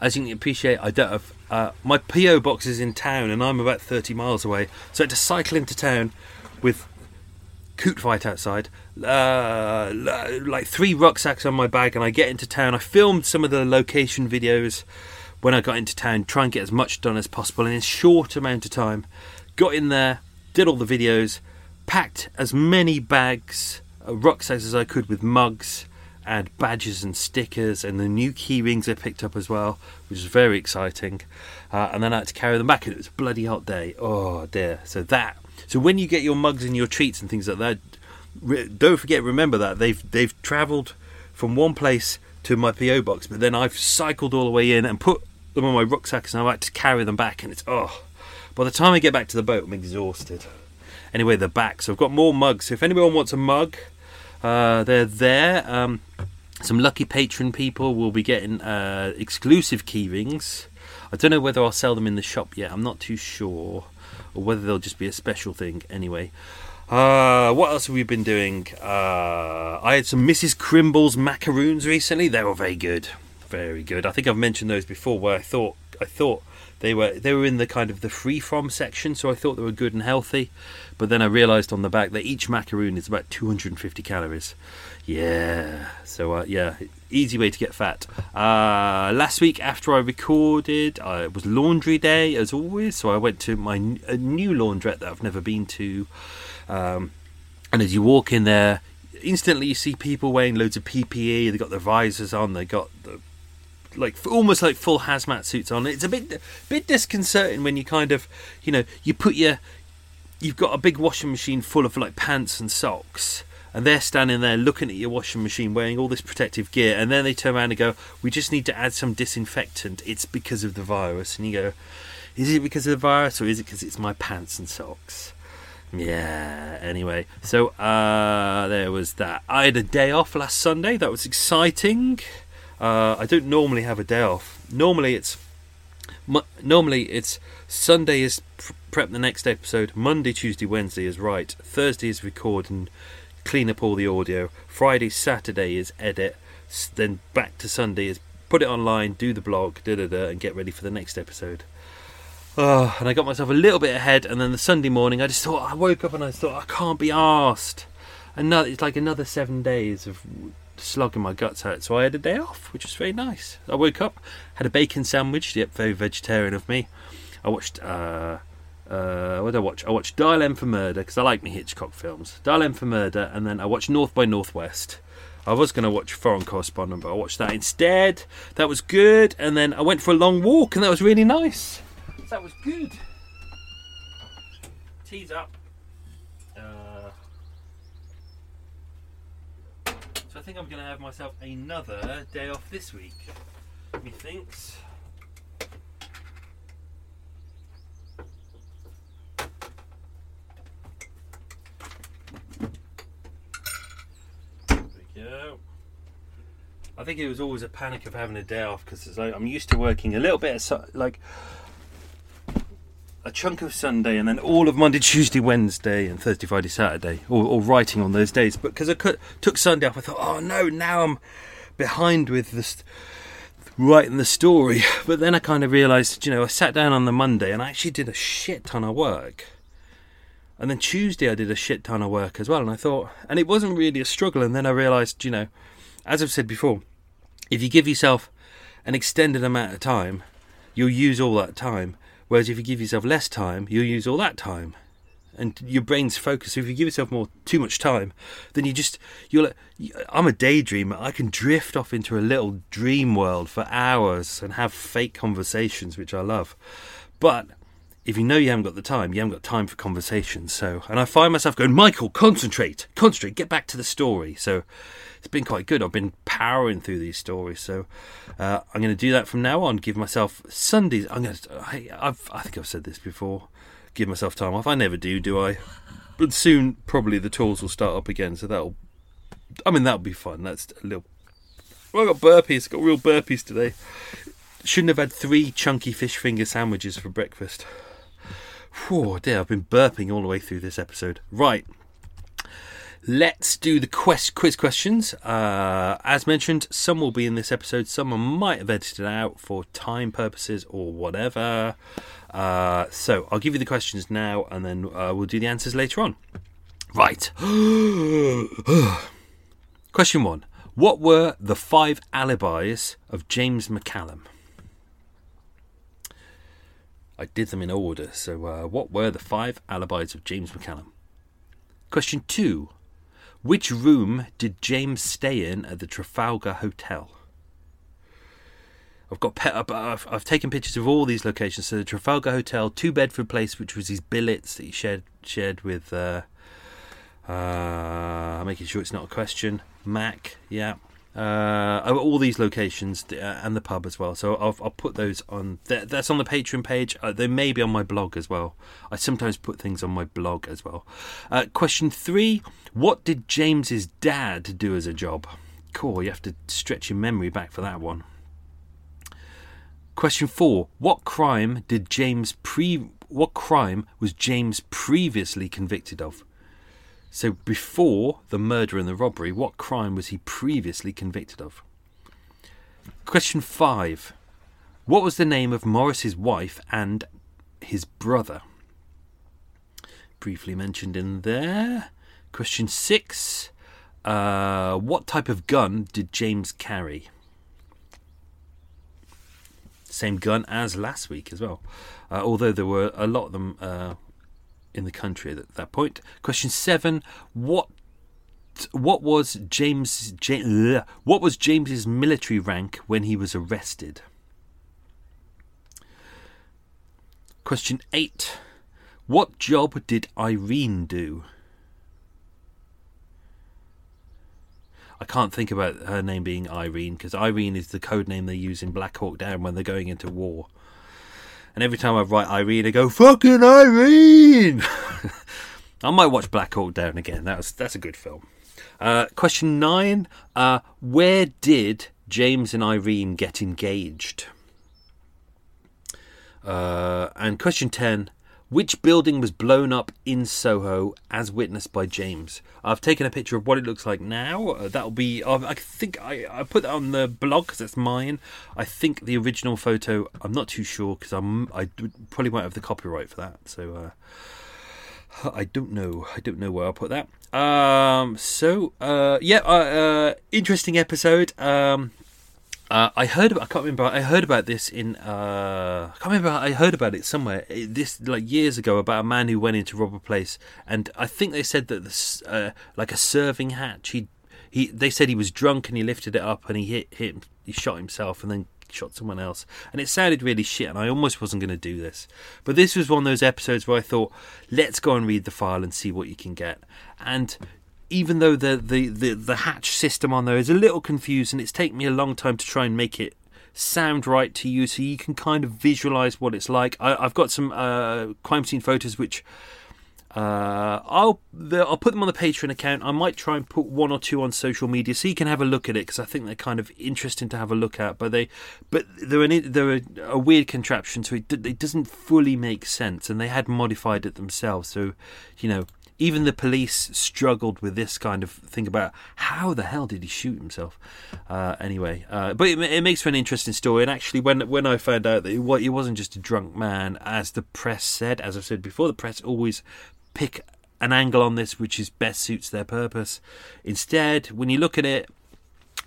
as you can appreciate, I don't have uh, my PO box is in town, and I'm about 30 miles away. So I had to cycle into town with coot fight outside, uh, like three rucksacks on my back, and I get into town. I filmed some of the location videos when I got into town, try and get as much done as possible in a short amount of time. Got in there, did all the videos, packed as many bags, uh, rucksacks as I could with mugs and badges and stickers and the new key rings I picked up as well, which was very exciting. Uh, and then I had to carry them back, and it was a bloody hot day. Oh dear! So that. So when you get your mugs and your treats and things like that, re- don't forget. Remember that they've they've travelled from one place to my PO box, but then I've cycled all the way in and put them on my rucksack, and I like to carry them back, and it's oh. By the time I get back to the boat, I'm exhausted. Anyway, they're back, so I've got more mugs. So if anyone wants a mug, uh, they're there. Um, some lucky patron people will be getting uh, exclusive key rings. I don't know whether I'll sell them in the shop yet. I'm not too sure, or whether they'll just be a special thing. Anyway, uh, what else have we been doing? Uh, I had some Mrs. Crimble's macaroons recently. They were very good, very good. I think I've mentioned those before. Where I thought I thought they were they were in the kind of the free from section, so I thought they were good and healthy. But then I realised on the back that each macaroon is about 250 calories. Yeah, so uh, yeah, easy way to get fat. Uh, last week after I recorded, uh, it was laundry day as always, so I went to my new laundrette that I've never been to. Um, and as you walk in there, instantly you see people wearing loads of PPE. They got their visors on. They got the like almost like full hazmat suits on. It's a bit bit disconcerting when you kind of you know you put your you've got a big washing machine full of like pants and socks. And they're standing there looking at your washing machine wearing all this protective gear, and then they turn around and go, We just need to add some disinfectant. It's because of the virus. And you go, Is it because of the virus, or is it because it's my pants and socks? Yeah, anyway, so uh, there was that. I had a day off last Sunday, that was exciting. Uh, I don't normally have a day off. Normally it's normally it's Sunday is pr- prep the next episode. Monday, Tuesday, Wednesday is write. Thursday is record and clean up all the audio. Friday, Saturday is edit. Then back to Sunday is put it online, do the blog, da da da, and get ready for the next episode. Oh, and I got myself a little bit ahead, and then the Sunday morning, I just thought I woke up and I thought I can't be asked. Another, it's like another seven days of slogging my guts out, so I had a day off, which was very nice. I woke up, had a bacon sandwich. Yep, very vegetarian of me. I watched. Uh, uh, what did I watch? I watched Dial M for Murder because I like me Hitchcock films. Dial M for Murder, and then I watched North by Northwest. I was going to watch Foreign Correspondent, but I watched that instead. That was good, and then I went for a long walk, and that was really nice. That was good. Tease up. Uh, so I think I'm going to have myself another day off this week. Methinks. Go. I think it was always a panic of having a day off because like, I'm used to working a little bit su- like a chunk of Sunday and then all of Monday, Tuesday, Wednesday, and Thursday, Friday, Saturday, or, writing on those days. But because I took Sunday off, I thought, oh no, now I'm behind with this writing the story. But then I kind of realised, you know, I sat down on the Monday and I actually did a shit ton of work. And then Tuesday I did a shit ton of work as well. And I thought, and it wasn't really a struggle. And then I realised, you know, as I've said before, if you give yourself an extended amount of time, you'll use all that time. Whereas if you give yourself less time, you'll use all that time, and your brain's focused. So if you give yourself more too much time, then you just you're. Like, I'm a daydreamer. I can drift off into a little dream world for hours and have fake conversations, which I love. But if you know you haven't got the time, you haven't got time for conversations. So, and I find myself going, Michael, concentrate, concentrate, get back to the story. So, it's been quite good. I've been powering through these stories, so uh, I'm going to do that from now on. Give myself Sundays. I'm going to. I, I've, I think I've said this before. Give myself time off. I never do, do I? But soon, probably the tours will start up again. So that'll. I mean, that'll be fun. That's a little. Well, I got burpees. I Got real burpees today. Shouldn't have had three chunky fish finger sandwiches for breakfast. Whew, dear, I've been burping all the way through this episode. Right. Let's do the quest quiz questions. Uh, as mentioned, some will be in this episode. Some might have edited out for time purposes or whatever. Uh, so I'll give you the questions now, and then uh, we'll do the answers later on. Right. Question one: What were the five alibis of James McCallum? I did them in order. So, uh, what were the five alibis of James McCallum? Question two which room did James stay in at the Trafalgar Hotel? I've got I've, I've taken pictures of all these locations. So the Trafalgar Hotel, Two Bedford Place, which was his billets that he shared shared with. Uh, uh, making sure it's not a question. Mac, yeah. Uh, all these locations uh, and the pub as well. So I'll, I'll put those on. That's on the Patreon page. Uh, they may be on my blog as well. I sometimes put things on my blog as well. Uh, question three: What did James's dad do as a job? Cool. You have to stretch your memory back for that one. Question four: What crime did James pre? What crime was James previously convicted of? So, before the murder and the robbery, what crime was he previously convicted of? Question five What was the name of Morris's wife and his brother? Briefly mentioned in there. Question six uh, What type of gun did James carry? Same gun as last week as well. Uh, although there were a lot of them uh, in the country at that point. Question seven: What what was James James what was James's military rank when he was arrested? Question eight: What job did Irene do? I can't think about her name being Irene because Irene is the code name they use in Black Hawk Down when they're going into war. And every time I write Irene, I go, fucking Irene! I might watch Black Hawk Down again. That was, that's a good film. Uh, question nine uh, Where did James and Irene get engaged? Uh, and question 10 which building was blown up in Soho as witnessed by James? I've taken a picture of what it looks like now. Uh, that'll be, uh, I think I, I put that on the blog because it's mine. I think the original photo, I'm not too sure because I'm, I probably won't have the copyright for that. So, I don't know. I don't know where I'll put that. Um, so uh, yeah, uh, uh, interesting episode. Um, uh, I heard. About, I can't remember. I heard about this in. Uh, I can't remember. I heard about it somewhere. It, this like years ago about a man who went into rob a place, and I think they said that this, uh, like a serving hatch. He he. They said he was drunk and he lifted it up and he hit hit. He shot himself and then shot someone else. And it sounded really shit, and I almost wasn't going to do this. But this was one of those episodes where I thought, let's go and read the file and see what you can get. And even though the, the, the, the hatch system on there is a little confused, and it's taken me a long time to try and make it sound right to you so you can kind of visualize what it's like. I, have got some uh, crime scene photos which uh, I'll I'll put them on the Patreon account. I might try and put one or two on social media so you can have a look at it because I think they're kind of interesting to have a look at. But they, but they're an, they're a, a weird contraption, so it, it doesn't fully make sense. And they had modified it themselves, so you know even the police struggled with this kind of thing about how the hell did he shoot himself. Uh, anyway, uh, but it, it, makes for an interesting story. And actually, when when I found out that it wasn't just a drunk man, as the press said, as I've said before, the press always pick an angle on this which is best suits their purpose. Instead, when you look at it,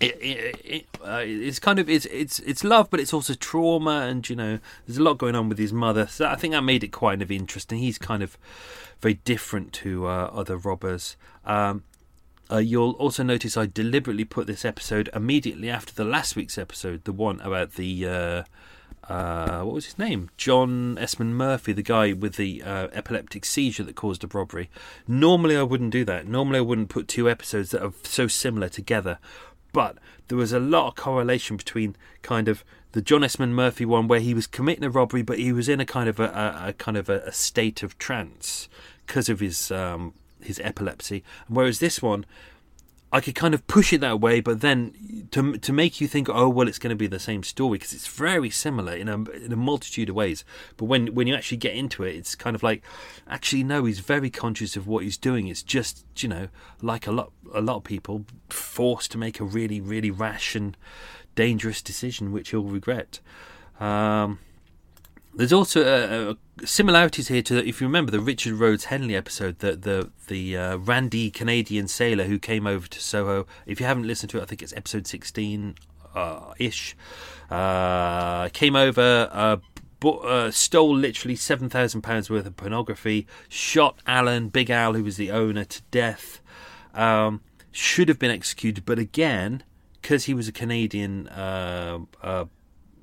it, uh, it's kind of it's it's it's love, but it's also trauma, and you know there's a lot going on with his mother. So I think that made it quite of interesting. He's kind of very different to uh, other robbers. Um, uh, you'll also notice I deliberately put this episode immediately after the last week's episode, the one about the uh, uh, what was his name? John Esmond Murphy, the guy with the uh, epileptic seizure that caused a robbery. Normally, I wouldn't do that. Normally, I wouldn't put two episodes that are so similar together. But there was a lot of correlation between kind of the John Esmond Murphy one, where he was committing a robbery, but he was in a kind of a, a, a kind of a, a, state of trance because of his um, his epilepsy. Whereas this one I could kind of push it that way, but then to to make you think, oh well, it's going to be the same story because it's very similar in a in a multitude of ways. But when when you actually get into it, it's kind of like, actually no, he's very conscious of what he's doing. It's just you know like a lot a lot of people forced to make a really really rash and dangerous decision, which he'll regret. Um, there's also uh, uh, similarities here to, if you remember, the Richard Rhodes Henley episode, the the the uh, randy Canadian sailor who came over to Soho. If you haven't listened to it, I think it's episode sixteen uh, ish. Uh, came over, uh, stole literally seven thousand pounds worth of pornography, shot Alan Big Al, who was the owner, to death. Um, should have been executed, but again, because he was a Canadian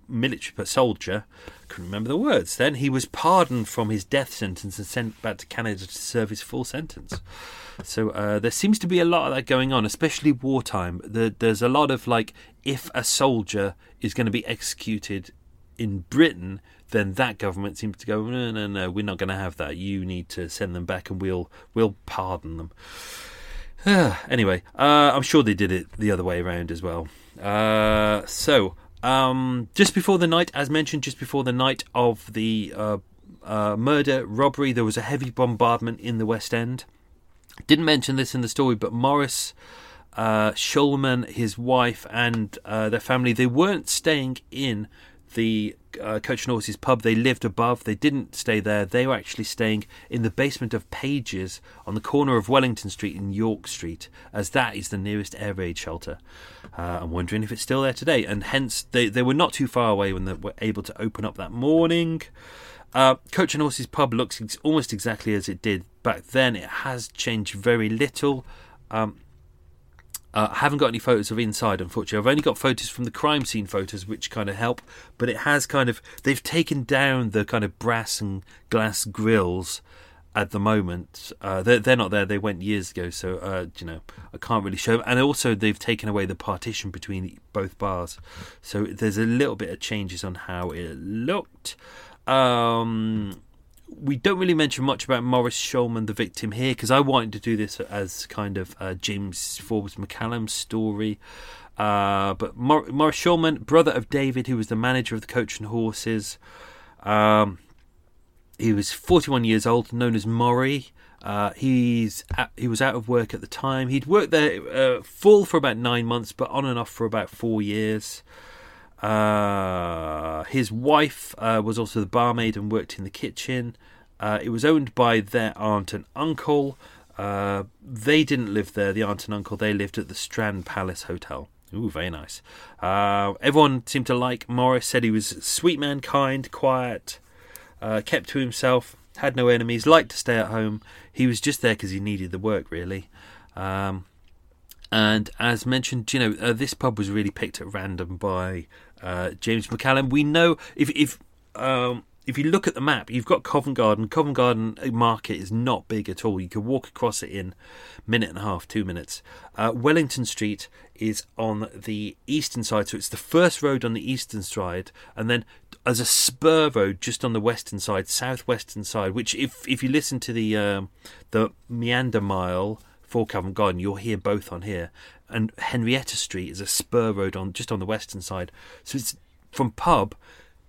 military soldier, couldn't remember the words then, he was pardoned from his death sentence and sent back to Canada to serve his full sentence. So uh, there seems to be a lot of that going on, especially wartime. there's a lot of like, if a soldier is going to be executed in Britain, then that government seems to go, no, no, no, we're not going to have that. You need to send them back, and we'll we'll pardon them. anyway, uh, I'm sure they did it the other way around as well. Uh, so um, just before the night, as mentioned, just before the night of the uh, uh, murder robbery, there was a heavy bombardment in the West End. Didn't mention this in the story, but Morris uh, Shulman, his wife, and uh, their family, they weren't staying in the uh, Coach and Horses pub. They lived above. They didn't stay there. They were actually staying in the basement of Pages on the corner of Wellington Street and York Street, as that is the nearest air raid shelter. Uh, I'm wondering if it's still there today. And hence, they, they were not too far away when they were able to open up that morning. Uh, Coach and Horses pub looks almost exactly as it did back then. It has changed very little. Um, uh, I haven't got any photos of inside, unfortunately. I've only got photos from the crime scene photos, which kind of help. But it has kind of they've taken down the kind of brass and glass grills at the moment. Uh, they're, they're not there. They went years ago, so uh, you know I can't really show. Them. And also they've taken away the partition between both bars, so there's a little bit of changes on how it looked. Um, we don't really mention much about Morris Shulman, the victim here, because I wanted to do this as kind of uh, James Forbes McCallum's story. Uh, but Mor- Morris Shulman, brother of David, who was the manager of the Coach and Horses, um, he was 41 years old, known as Maury. Uh, he's at, he was out of work at the time. He'd worked there uh, full for about nine months, but on and off for about four years. Uh, his wife uh, was also the barmaid and worked in the kitchen. Uh, it was owned by their aunt and uncle. Uh, they didn't live there, the aunt and uncle. They lived at the Strand Palace Hotel. Ooh, very nice. Uh, everyone seemed to like Morris, said he was sweet man, kind, quiet, uh, kept to himself, had no enemies, liked to stay at home. He was just there because he needed the work, really. Um, and as mentioned, you know, this pub was really picked at random by uh, James McCallum. We know if if um, if you look at the map, you've got Covent Garden. Covent Garden Market is not big at all. You could walk across it in a minute and a half, two minutes. Uh, Wellington Street is on the eastern side, so it's the first road on the eastern side, and then as a spur road just on the western side, southwestern side. Which, if if you listen to the um, the meander mile for Covent Garden, you'll hear both on here. And Henrietta Street is a spur road on just on the western side, so it's from pub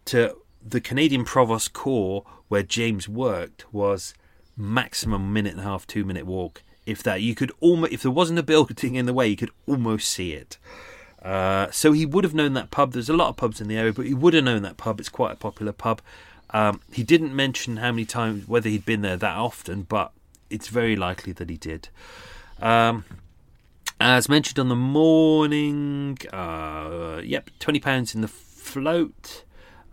to the Canadian Provost Corps, where James worked, was maximum minute and a half, two minute walk. If that, you could almost, if there wasn't a building in the way, you could almost see it. Uh, so he would have known that pub. There's a lot of pubs in the area, but he would have known that pub. It's quite a popular pub. Um, he didn't mention how many times, whether he'd been there that often, but it's very likely that he did. Um, as mentioned on the morning, uh, yep, twenty pounds in the float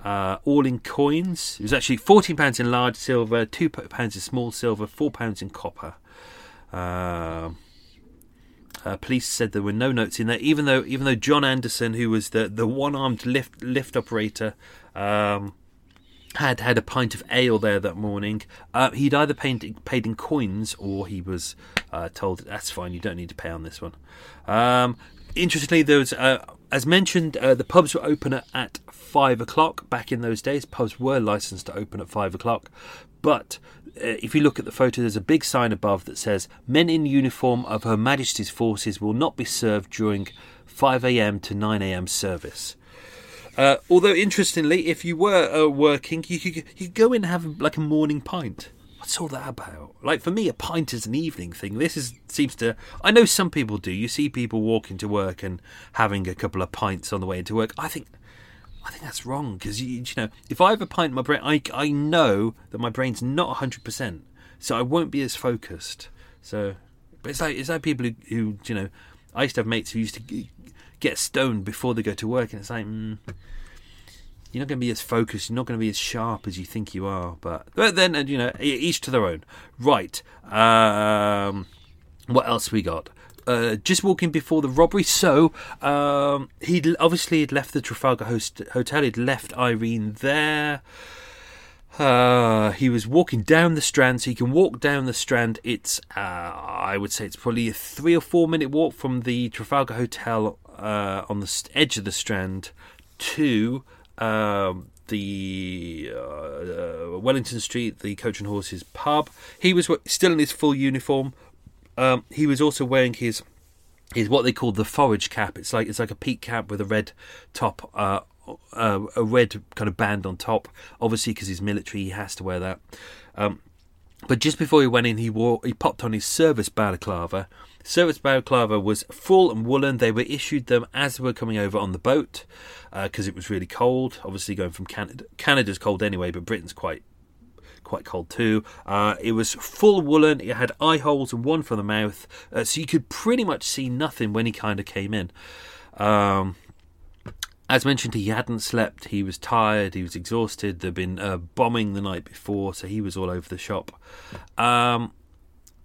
uh, all in coins. It was actually fourteen pounds in large silver, two pounds in small silver, four pounds in copper. Uh, uh, police said there were no notes in there, even though even though John Anderson, who was the, the one armed lift lift operator, um, had had a pint of ale there that morning. Uh, he'd either paid, paid in coins or he was uh, told that's fine, you don't need to pay on this one. Um, interestingly, there was, uh, as mentioned, uh, the pubs were open at five o'clock. Back in those days, pubs were licensed to open at five o'clock. But uh, if you look at the photo, there's a big sign above that says Men in uniform of Her Majesty's forces will not be served during 5 a.m. to 9 a.m. service. Uh, although, interestingly, if you were uh, working, you could, you could go in and have like a morning pint. What's all that about? Like for me, a pint is an evening thing. This is seems to. I know some people do. You see people walking to work and having a couple of pints on the way into work. I think, I think that's wrong because you, you know, if I have a pint in my brain, I I know that my brain's not hundred percent, so I won't be as focused. So, but it's like it's like people who, who you know, I used to have mates who used to get stoned before they go to work, and it's like. Mm, you're not going to be as focused. You're not going to be as sharp as you think you are. But, but then, you know, each to their own. Right. Um, what else we got? Uh, just walking before the robbery. So um, he obviously had left the Trafalgar host- Hotel. He'd left Irene there. Uh, he was walking down the Strand, so you can walk down the Strand. It's, uh, I would say, it's probably a three or four minute walk from the Trafalgar Hotel uh, on the edge of the Strand to um, the uh, uh, Wellington Street, the Coach and Horses pub. He was still in his full uniform. Um, he was also wearing his his what they call the forage cap. It's like it's like a peak cap with a red top, uh, uh, a red kind of band on top. Obviously, because he's military, he has to wear that. Um, but just before he went in, he wore he popped on his service balaclava. Service balaclava was full and woolen. They were issued them as they were coming over on the boat because uh, it was really cold. Obviously, going from Canada, Canada's cold anyway, but Britain's quite quite cold too. Uh, it was full woolen. It had eye holes and one for the mouth, uh, so you could pretty much see nothing when he kind of came in. Um, as mentioned, he hadn't slept. He was tired. He was exhausted. There'd been uh, bombing the night before, so he was all over the shop. Um,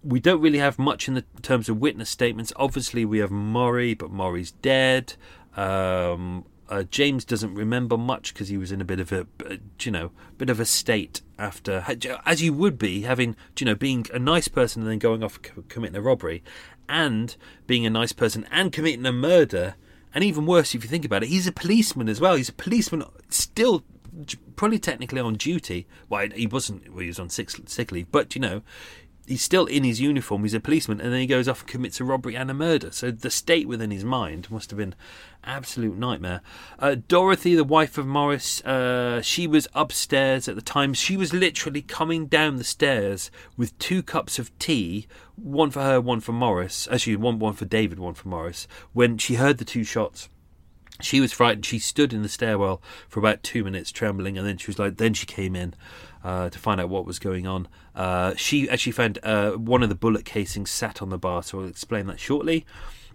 we don't really have much in the terms of witness statements. Obviously, we have Murray, but Murray's dead. Um, uh, James doesn't remember much because he was in a bit of a, you know, bit of a state after, as you would be having, you know, being a nice person and then going off committing a robbery, and being a nice person and committing a murder and even worse, if you think about it, he's a policeman as well. He's a policeman still probably technically on duty. Well, he wasn't. Well, he was on sick, sick leave, but you know, he's still in his uniform. He's a policeman, and then he goes off and commits a robbery and a murder. So the state within his mind must have been absolute nightmare. Uh, Dorothy, the wife of Morris, uh, she was upstairs at the time. She was literally coming down the stairs with two cups of tea, one for her, one for Morris. Actually, one one for David, one for Morris. When she heard the two shots. She was frightened. She stood in the stairwell for about two minutes, trembling, and then she was like. Then she came in uh, to find out what was going on. Uh, she actually found uh, one of the bullet casings sat on the bar, so I'll explain that shortly.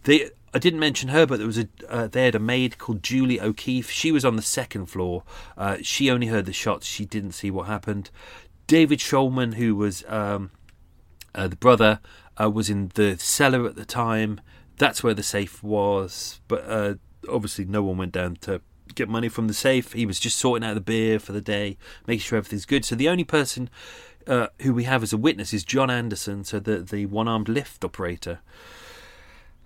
They, I didn't mention her, but there was a uh, they had a maid called Julie O'Keefe. She was on the second floor. Uh, she only heard the shots. She didn't see what happened. David Shulman, who was um, uh, the brother, was in the cellar at the time. That's where the safe was, but obviously no one went down to get money from the safe. He was just sorting out the beer for the day, making sure everything's good. So the only person uh, who we have as a witness is John Anderson, so the the one armed lift operator.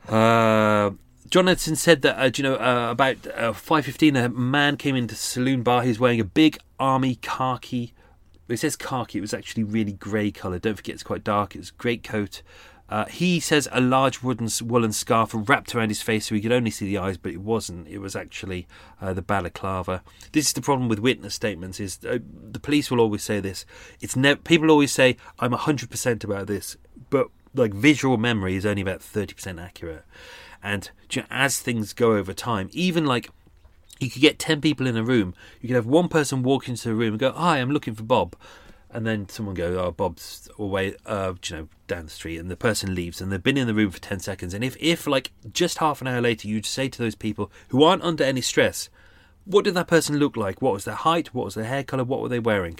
Uh, John Anderson said that uh, you know uh, about uh, five fifteen, a man came into the saloon bar. He was wearing a big army khaki. It says khaki. It was actually really grey colour. Don't forget, it's quite dark. It was great coat. Uh, he says a large wooden woolen scarf wrapped around his face so he could only see the eyes, but it wasn't. It was actually uh, the balaclava. This is the problem with witness statements: is uh, the police will always say this. It's ne- people always say I'm hundred percent about this, but like visual memory is only about thirty percent accurate. And you know, as things go over time, even like you could get 10 people in a room, you could have one person walk into the room and go, Hi, I'm looking for Bob. And then someone goes, Oh, Bob's away, uh, you know, down the street. And the person leaves and they've been in the room for 10 seconds. And if, if like, just half an hour later, you'd say to those people who aren't under any stress, What did that person look like? What was their height? What was their hair colour? What were they wearing?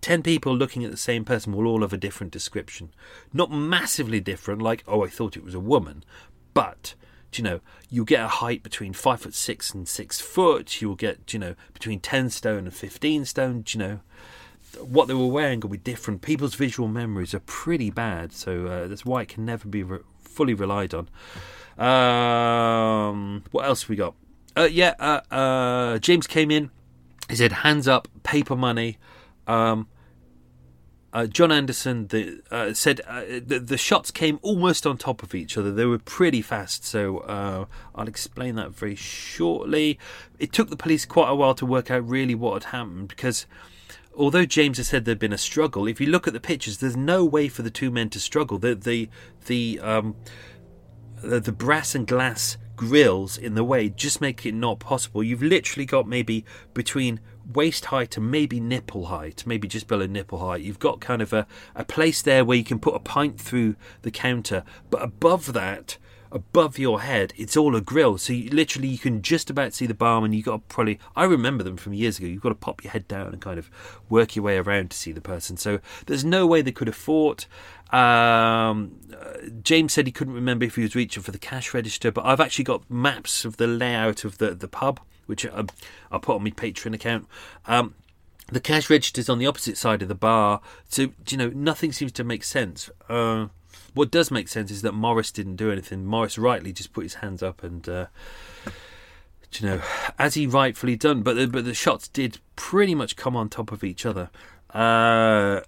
10 people looking at the same person will all have a different description. Not massively different, like, Oh, I thought it was a woman, but you know, you'll get a height between five foot six and six foot. You'll get, you know, between ten stone and fifteen stone. You know, what they were wearing will be different. People's visual memories are pretty bad, so uh, that's why it can never be re- fully relied on. Um, what else we got? Uh, yeah, uh, uh, James came in. He said, "Hands up, paper money." Um, uh, John Anderson the, uh, said uh, the, the, shots came almost on top of each other. They were pretty fast, so I'll explain that very shortly. It took the police quite a while to work out really what had happened because although James has said there'd been a struggle, if you look at the pictures, there's no way for the two men to struggle. The the the um, the, the brass and glass grills in the way just make it not possible. You've literally got maybe between waist height to maybe nipple height, maybe just below nipple height. You've got kind of a, a place there where you can put a pint through the counter, but above that, above your head, it's all a grill. So you, literally, you can just about see the barman. you've got to probably, I remember them from years ago. You've got to pop your head down and kind of work your way around to see the person. So there's no way they could have fought. Um, uh, James said he couldn't remember if he was reaching for the cash register, but I've actually got maps of the layout of the the pub which I, will put on my Patreon account. Um, the cash register's on the opposite side of the bar, so you know nothing seems to make sense. Uh, what does make sense is that Morris didn't do anything. Morris rightly just put his hands up and. Uh, you know, as he rightfully done, but the, but the shots did pretty much come on top of each other. Uh,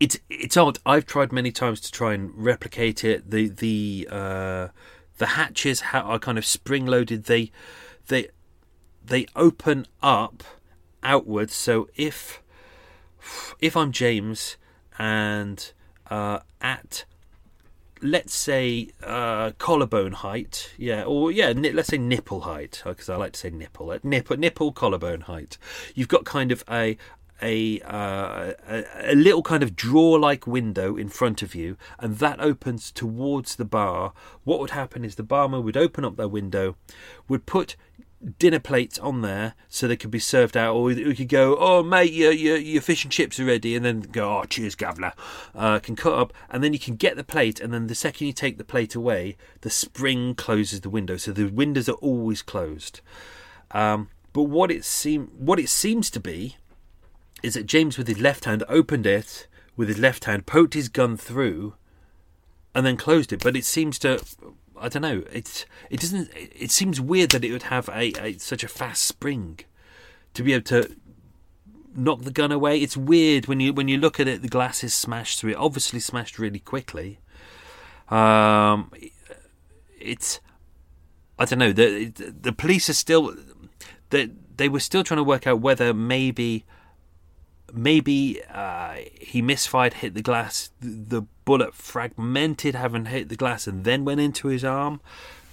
it's it's odd. I've tried many times to try and replicate it. The the uh, the hatches are kind of spring loaded. They they they open up outwards. So if if I'm James and uh, at let's say uh, collarbone height, yeah, or yeah, let's say nipple height, because I like to say nipple, nipple, nipple collarbone height. You've got kind of a a, uh, a, a little kind of drawer-like window in front of you, and that opens towards the bar. What would happen is the barman would open up their window, would put dinner plates on there so they could be served out, or we could go, "Oh, mate, your, your your fish and chips are ready," and then go, "Oh, cheers, Gavler." Uh, can cut up, and then you can get the plate, and then the second you take the plate away, the spring closes the window, so the windows are always closed. Um, but what it seem what it seems to be is that James, with his left hand, opened it with his left hand, poked his gun through, and then closed it. But it seems to, I don't know, It it doesn't. It seems weird that it would have a, a such a fast spring to be able to knock the gun away. It's weird when you when you look at it. The glass is smashed through. It obviously smashed really quickly. Um, it's I don't know. The the police are still they they were still trying to work out whether maybe maybe uh, he misfired, hit the glass, the bullet fragmented, having hit the glass, and then went into his arm.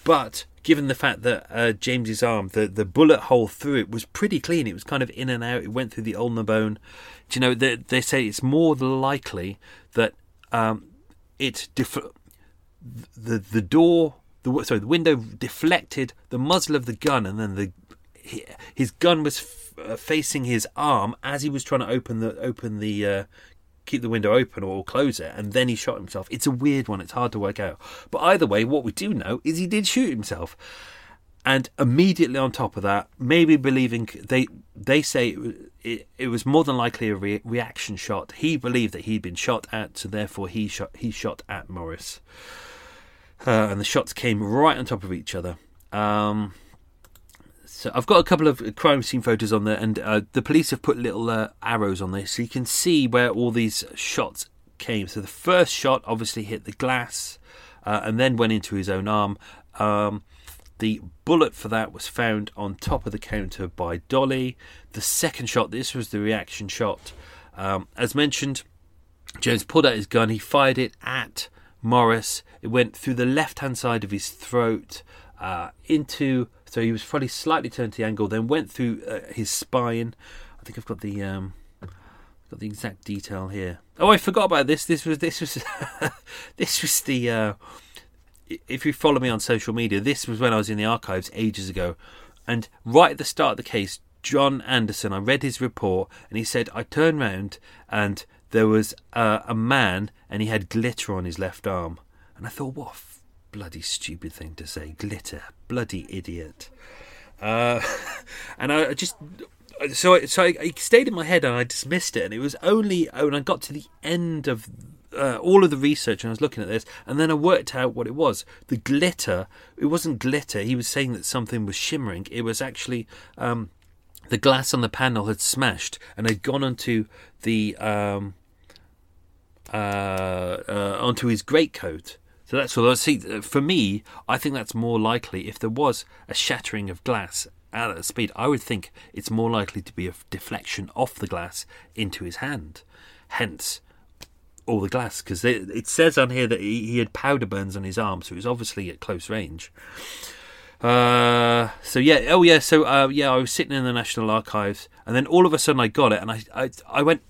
but given the fact that uh, James's arm, the, the bullet hole through it was pretty clean. It was kind of in and out. It went through the ulnar bone. Do you know, they, they say it's more likely that um, it def- the the door, the sorry, the window deflected the muzzle of the gun, and then the his gun was uh, facing his arm as he was trying to open the open the uh, keep the window open or close it, and then he shot himself. It's a weird one. It's hard to work out. But either way, what we do know is he did shoot himself. And immediately on top of that, maybe believing they they say it, it, it was more than likely a re- reaction shot. He believed that he'd been shot at, so therefore he shot he shot at Morris. Uh, and the shots came right on top of each other. Um, so I've got a couple of crime scene photos on there, and uh, the police have put little uh, arrows on there, so you can see where all these shots came. So the first shot obviously hit the glass, uh, and then went into his own arm. Um, the bullet for that was found on top of the counter by Dolly. The second shot, this was the reaction shot. Um, as mentioned, James pulled out his gun. He fired it at Morris. It went through the left hand side of his throat uh, into so he was probably slightly turned to the angle, then went through uh, his spine. I think I've got the um, got the exact detail here. Oh, I forgot about this. This was this was this was the. Uh, if you follow me on social media, this was when I was in the archives ages ago, and right at the start of the case, John Anderson. I read his report, and he said I turned round and there was uh, a man, and he had glitter on his left arm, and I thought, what bloody stupid thing to say. Glitter, bloody idiot. Uh, and I just so I, so I, stayed in my head and I dismissed it. And it was only when I got to the end of uh, all of the research and I was looking at this, and then I worked out what it was. The glitter. It wasn't glitter. He was saying that something was shimmering. It was actually. Um, the glass on the panel had smashed and had gone onto the um, uh, uh, onto his greatcoat, so that's what I see. For me, I think that's more likely. If there was a shattering of glass at that speed, I would think it's more likely to be a deflection off the glass into his hand. Hence, all the glass because it, it, says on here that he, he, had powder burns on his arm, so it was obviously at close range. Uh, so yeah, oh yeah, so uh, yeah, I was sitting in the National Archives, and then all of a sudden I got it, and I I, I went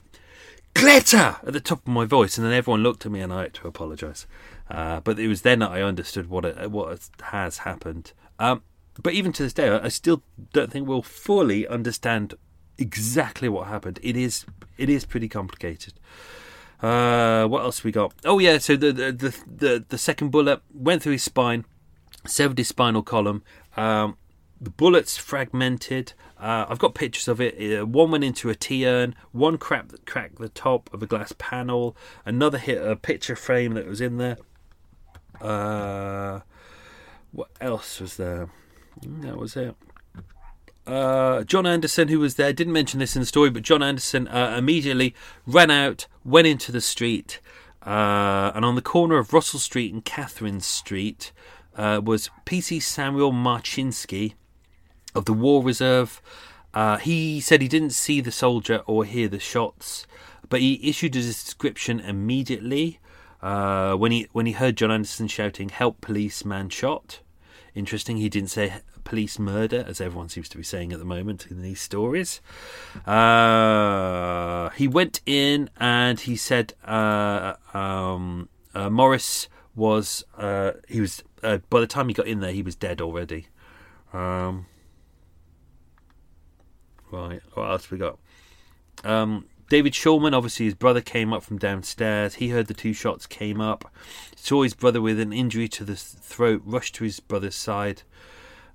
glitter at the top of my voice, and then everyone looked at me, and I had to apologise. Uh, but it was then that I understood what it, what has happened. Um, but even to this day, I still don't think we'll fully understand exactly what happened. It is it is pretty complicated. Uh, what else we got? Oh yeah, so the the the the, the second bullet went through his spine, severed his spinal column. Um, the bullets fragmented. Uh, I've got pictures of it. Uh, one went into a tea urn. One cracked, cracked the top of a glass panel. Another hit a picture frame that was in there. Uh, what else was there? That was it. Uh, John Anderson, who was there, didn't mention this in the story, but John Anderson uh, immediately ran out, went into the street, uh, and on the corner of Russell Street and Catherine Street uh, was PC Samuel Marchinsky of the War Reserve. Uh, he said he didn't see the soldier or hear the shots, but he issued a description immediately. Uh, when he when he heard John Anderson shouting "Help! Policeman shot!" Interesting, he didn't say police murder, as everyone seems to be saying at the moment in these stories. Uh, he went in and he said uh, um, uh, Morris was uh, he was uh, by the time he got in there he was dead already. Um, right, what else we got? Um, David Shulman, obviously his brother came up from downstairs. He heard the two shots, came up, saw his brother with an injury to the throat, rushed to his brother's side.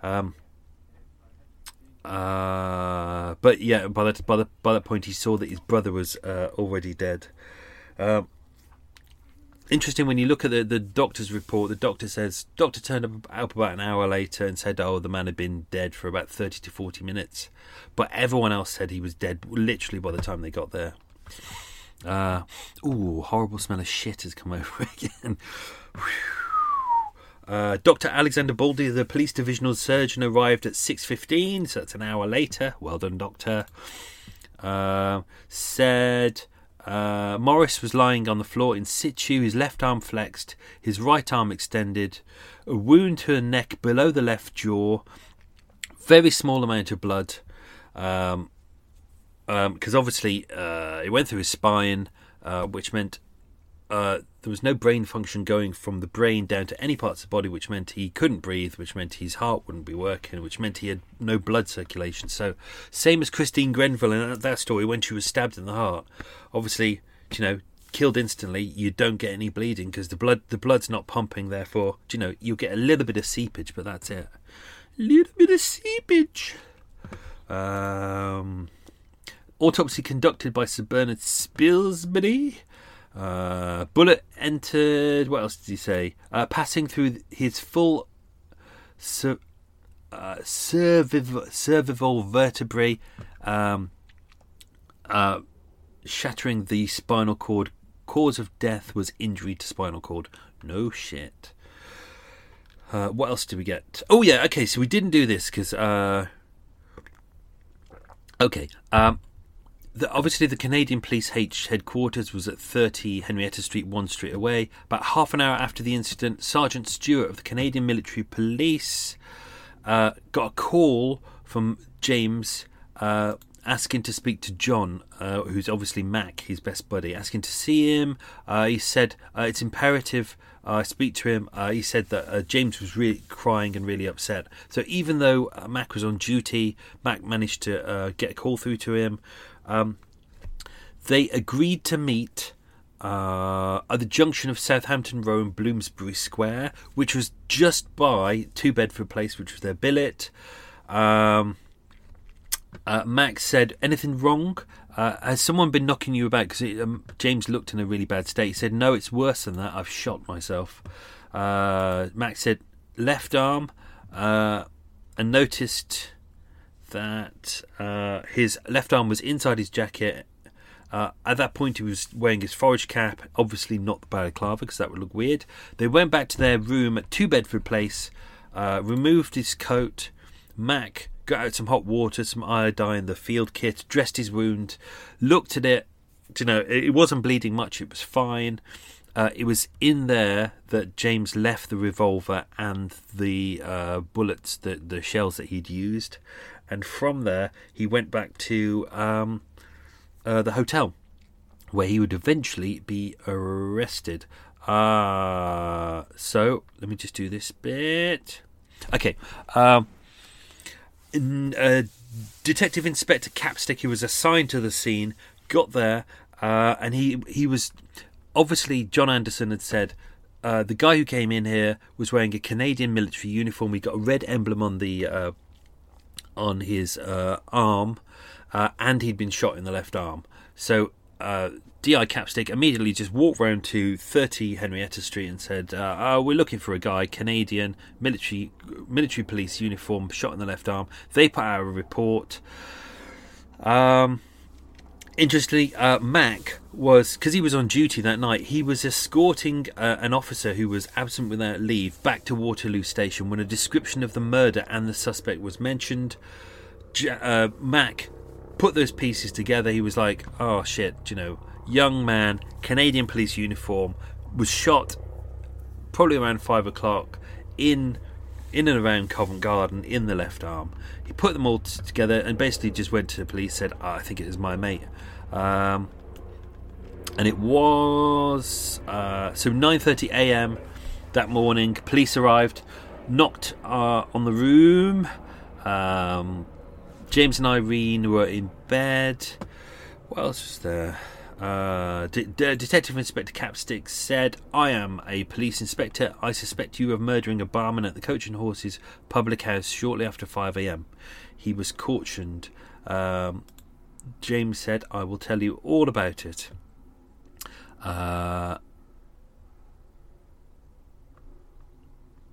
Um, uh, but yeah, by that by, the, by that point, he saw that his brother was uh, already dead. Um, interesting when you look at the, the doctor's report. The doctor says doctor turned up, about an hour later and said, "Oh, the man had been dead for about thirty to forty minutes," but everyone else said he was dead literally by the time they got there. Uh, ooh, horrible smell of shit has come over again. Uh, Dr. Alexander Baldy, the police divisional surgeon, arrived at 6.15, so that's an hour later. Well done, doctor. Uh, said Uh, Morris was lying on the floor in situ, his left arm flexed, his right arm extended, a wound to the neck below the left jaw, very small amount of blood. Um, because obviously uh, it went through his spine, uh, which meant uh, there was no brain function going from the brain down to any parts of the body, which meant he couldn't breathe, which meant his heart wouldn't be working, which meant he had no blood circulation. So, same as Christine Granville in that story when she was stabbed in the heart. Obviously, you know, killed instantly, you don't get any bleeding because the blood the blood's not pumping. Therefore, you know, you'll get a little bit of seepage, but that's it. A little bit of seepage. Um, autopsy conducted by Sir Bernard Spilsbury. Uh, bullet entered. What else did he say? Uh, passing through his full cer- uh, cerviv- cervical vertebrae, um, uh, shattering the spinal cord. Cause of death was injury to spinal cord. No shit. Uh, what else did we get? Oh yeah, okay. So we didn't do this because. Uh, okay. Um, the, obviously, the Canadian Police H headquarters was at 30 Henrietta Street, one street away. About half an hour after the incident, Sergeant Stewart of the Canadian Military Police uh, got a call from James uh, asking to speak to John, uh, who's obviously Mac, his best buddy, asking to see him. Uh, he said uh, it's imperative I speak to him. Uh, he said that James was really crying and really upset. So even though Mac was on duty, Mac managed to get a call through to him. Um, they agreed to meet uh, at the junction of Southampton Row and Bloomsbury Square, which was just by Two Bedford Place, which was their billet. Um, uh, Max said, "Anything wrong? Uh, has someone been knocking you about?" Because um, James looked in a really bad state. He said, "No, it's worse than that. I've shot myself." Uh, Max said, "Left arm," uh, and noticed that uh, his left arm was inside his jacket. Uh, at that point, he was wearing his forage cap, obviously not the balaclava because that would look weird. They went back to their room at Two Bedford Place, uh, removed his coat. Mac got out some hot water, some iodine, the field kit, dressed his wound, looked at it. You know, it wasn't bleeding much, it was fine. Uh, it was in there that James left the revolver and the uh, bullets, the, the shells that he'd used and from there he went back to um, uh, the hotel where he would eventually be arrested. Uh, so let me just do this bit. Okay. Um, in, uh, Detective Inspector Capstick, who was assigned to the scene, got there, uh, and he he was obviously John Anderson had said uh, the guy who came in here was wearing a Canadian military uniform. He got a red emblem on the uh, on his uh, arm, uh, and he'd been shot in the left arm. So uh, DI Capstick immediately just walked round to 30 Henrietta Street and said, uh, oh, "We're looking for a guy, Canadian military military police uniform, shot in the left arm." They put out a report. Um, interestingly, uh, Mac was because he was on duty that night. He was escorting uh, an officer who was absent without leave back to Waterloo Station when a description of the murder and the suspect was mentioned. J- uh, Mac put those pieces together. He was like, "Oh shit!" You know, young man, Canadian police uniform, was shot probably around five o'clock in in and around Covent Garden in the left arm. He put them all t- together and basically just went to the police, said, oh, "I think it is my mate." Um, and it was uh, so 9:30 a.m. that morning. Police arrived, knocked uh, on the room. Um, James and Irene were in bed. What else was there? Uh, De- De- Detective Inspector Capstick said, I am a police inspector. I suspect you of murdering a barman at the Coach and Horses public house shortly after 5am. He was cautioned. Um, James said, I will tell you all about it. Uh,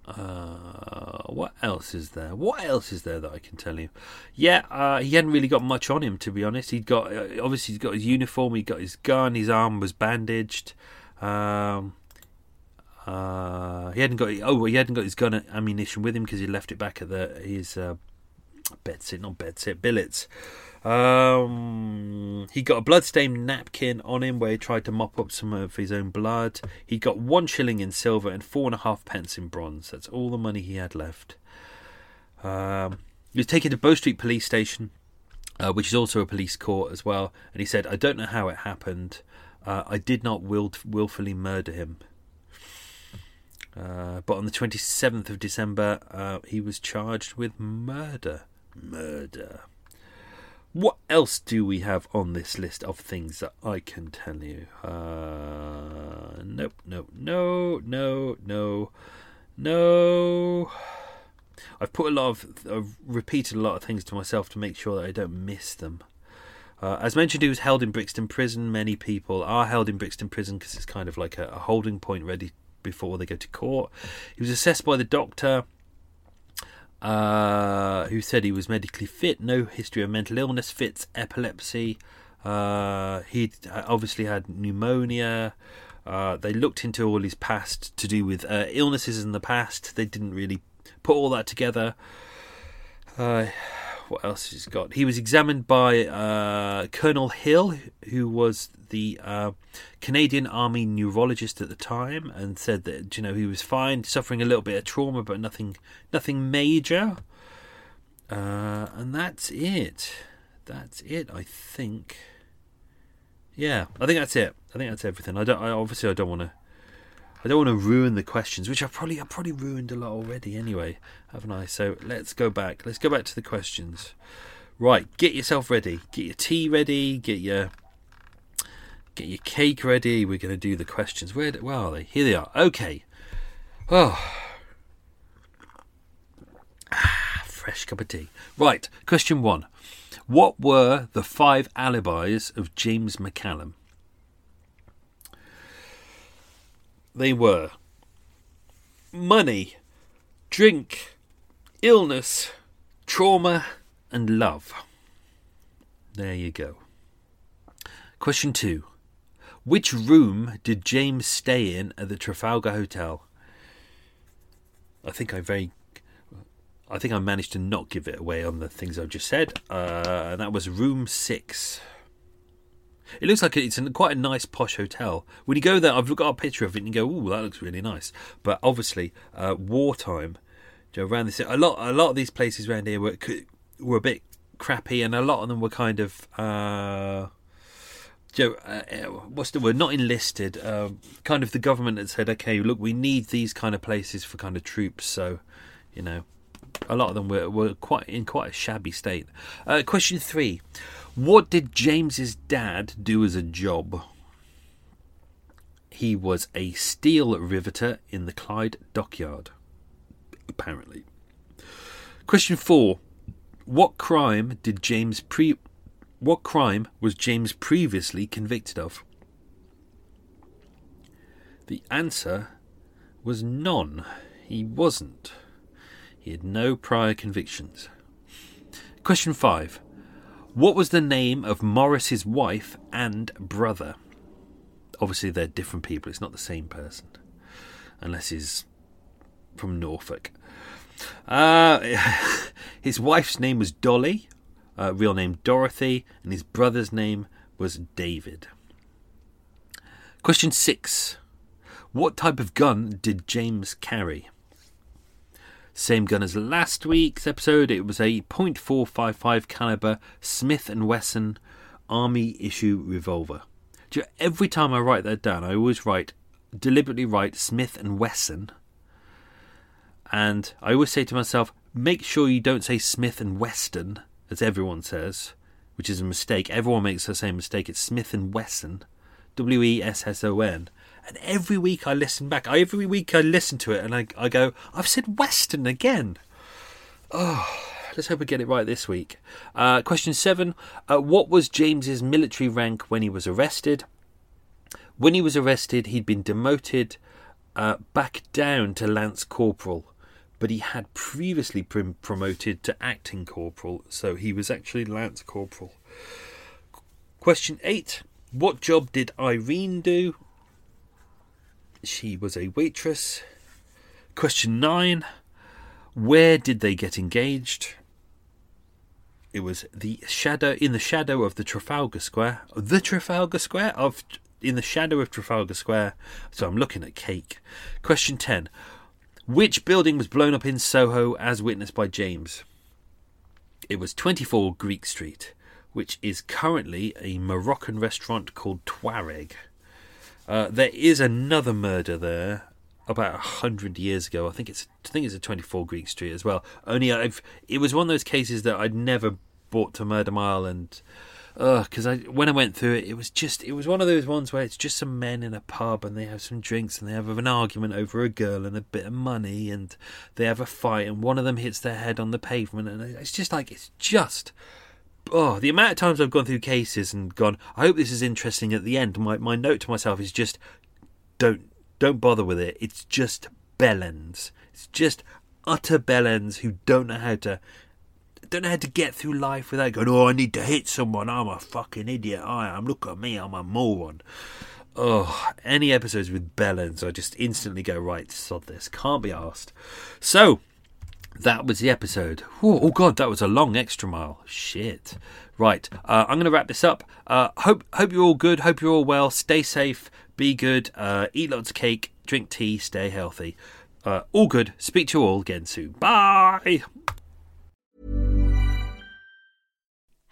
uh, what else is there? What else is there that I can tell you? Yeah, uh, he hadn't really got much on him, to be honest. He'd got uh, obviously he's got his uniform, he got his gun, his arm was bandaged. Um, uh, he hadn't got oh he hadn't got his gun ammunition with him because he left it back at the his uh, bed sit, not bed sit, billets. Um, he got a blood-stained napkin on him where he tried to mop up some of his own blood. He got one shilling in silver and four and a half pence in bronze. That's all the money he had left. Um, he was taken to Bow Street Police Station, uh, which is also a police court as well. And he said, "I don't know how it happened. Uh, I did not will- willfully murder him." Uh, but on the 27th of December, uh, he was charged with murder. Murder. What else do we have on this list of things that I can tell you? Uh, nope, nope, no, no, no, no. I've put a lot of, I've repeated a lot of things to myself to make sure that I don't miss them. Uh, as mentioned, he was held in Brixton Prison. Many people are held in Brixton Prison because it's kind of like a, a holding point ready before they go to court. He was assessed by the doctor uh, who said he was medically fit, no history of mental illness, fits, epilepsy. Uh, he obviously had pneumonia. Uh, they looked into all his past to do with uh, illnesses in the past. They didn't really put all that together. What else he's he got? He was examined by uh, Colonel Hill, who was the uh, Canadian Army neurologist at the time, and said that you know he was fine, suffering a little bit of trauma, but nothing, nothing major. Uh, and that's it. That's it. I think. Yeah, I think that's it. I think that's everything. I don't. I, obviously, I don't want to. I don't want to ruin the questions, which I've probably I've probably ruined a lot already anyway, haven't I? So let's go back. Let's go back to the questions. Right, get yourself ready. Get your tea ready. Get your get your cake ready. We're going to do the questions. Where where are they? Here they are. Okay. Oh. Ah, fresh cup of tea. Right, question one. What were the five alibis of James McCallum? They were money, drink, illness, trauma, and love. There you go. Question two. Which room did James stay in at the Trafalgar Hotel? I think I very I think I managed to not give it away on the things I've just said. Uh, that was room six. It looks like it's quite a nice posh hotel. When you go there, I've got a picture of it and you go, "Ooh, that looks really nice." But obviously, uh, wartime, around this, a lot, a lot of these places around here were were a bit crappy, and a lot of them were kind of, uh, know, uh, what's the word? Not enlisted. Uh, kind of the government had said, "Okay, look, we need these kind of places for kind of troops." So, you know, a lot of them were, were quite in quite a shabby state. Uh, question three: What did James's dad do as a job? He was a steel riveter in the Clyde dockyard, apparently. Question four: What crime did James pre? What crime was James previously convicted of? The answer was none. He wasn't. He had no prior convictions. Question 5. What was the name of Morris's wife and brother? Obviously, they're different people. It's not the same person. Unless he's from Norfolk. Uh, his wife's name was Dolly, uh, real name Dorothy, and his brother's name was David. Question 6. What type of gun did James carry? Same gun as last week's episode. It was a .455 caliber Smith and Wesson Army issue revolver. You every time I write that down, I always write deliberately write Smith and Wesson, and I always say to myself, make sure you don't say Smith and Weston, as everyone says, which is a mistake. Everyone makes the same mistake. It's Smith and Wesson, W E S S O N. And every week I listen back. Every week I listen to it and I, I go, I've said Western again. Oh, let's hope we get it right this week. Uh, question seven uh, What was James's military rank when he was arrested? When he was arrested, he'd been demoted uh, back down to Lance Corporal, but he had previously been promoted to acting corporal, so he was actually Lance Corporal. Question eight What job did Irene do? She was a waitress. Question nine Where did they get engaged? It was the shadow in the shadow of the Trafalgar Square, the Trafalgar Square of in the shadow of Trafalgar Square. So I'm looking at cake. Question ten: Which building was blown up in Soho, as witnessed by James? It was 24 Greek Street, which is currently a Moroccan restaurant called Tuareg. Uh, there is another murder there about a hundred years ago. I think it's I think it's a 24 Greek Street as well. Only I've it was one of those cases that I'd never brought to Murder Mile and because I when I went through it, it was just it was one of those ones where it's just some men in a pub and they have some drinks and they have an argument over a girl and a bit of money and they have a fight and one of them hits their head on the pavement and it's just like it's just oh the amount of times I've gone through cases and gone I hope this is interesting at the end. My my note to myself is just don't don't bother with it. It's just bellends. It's just utter bellends who don't know how to don't know how to get through life without going, oh, I need to hit someone. I'm a fucking idiot. I am. Look at me. I'm a moron. Oh, any episodes with bellends, I just instantly go, right, sod this. Can't be asked. So, that was the episode. Oh, God, that was a long extra mile. Shit. Right, uh, I'm going to wrap this up. Uh, hope hope you're all good. Hope you're all well. Stay safe. Be good. Uh, eat lots of cake. Drink tea. Stay healthy. Uh, all good. Speak to you all again soon. Bye.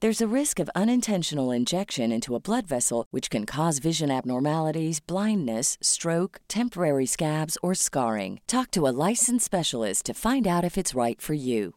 There's a risk of unintentional injection into a blood vessel, which can cause vision abnormalities, blindness, stroke, temporary scabs, or scarring. Talk to a licensed specialist to find out if it's right for you.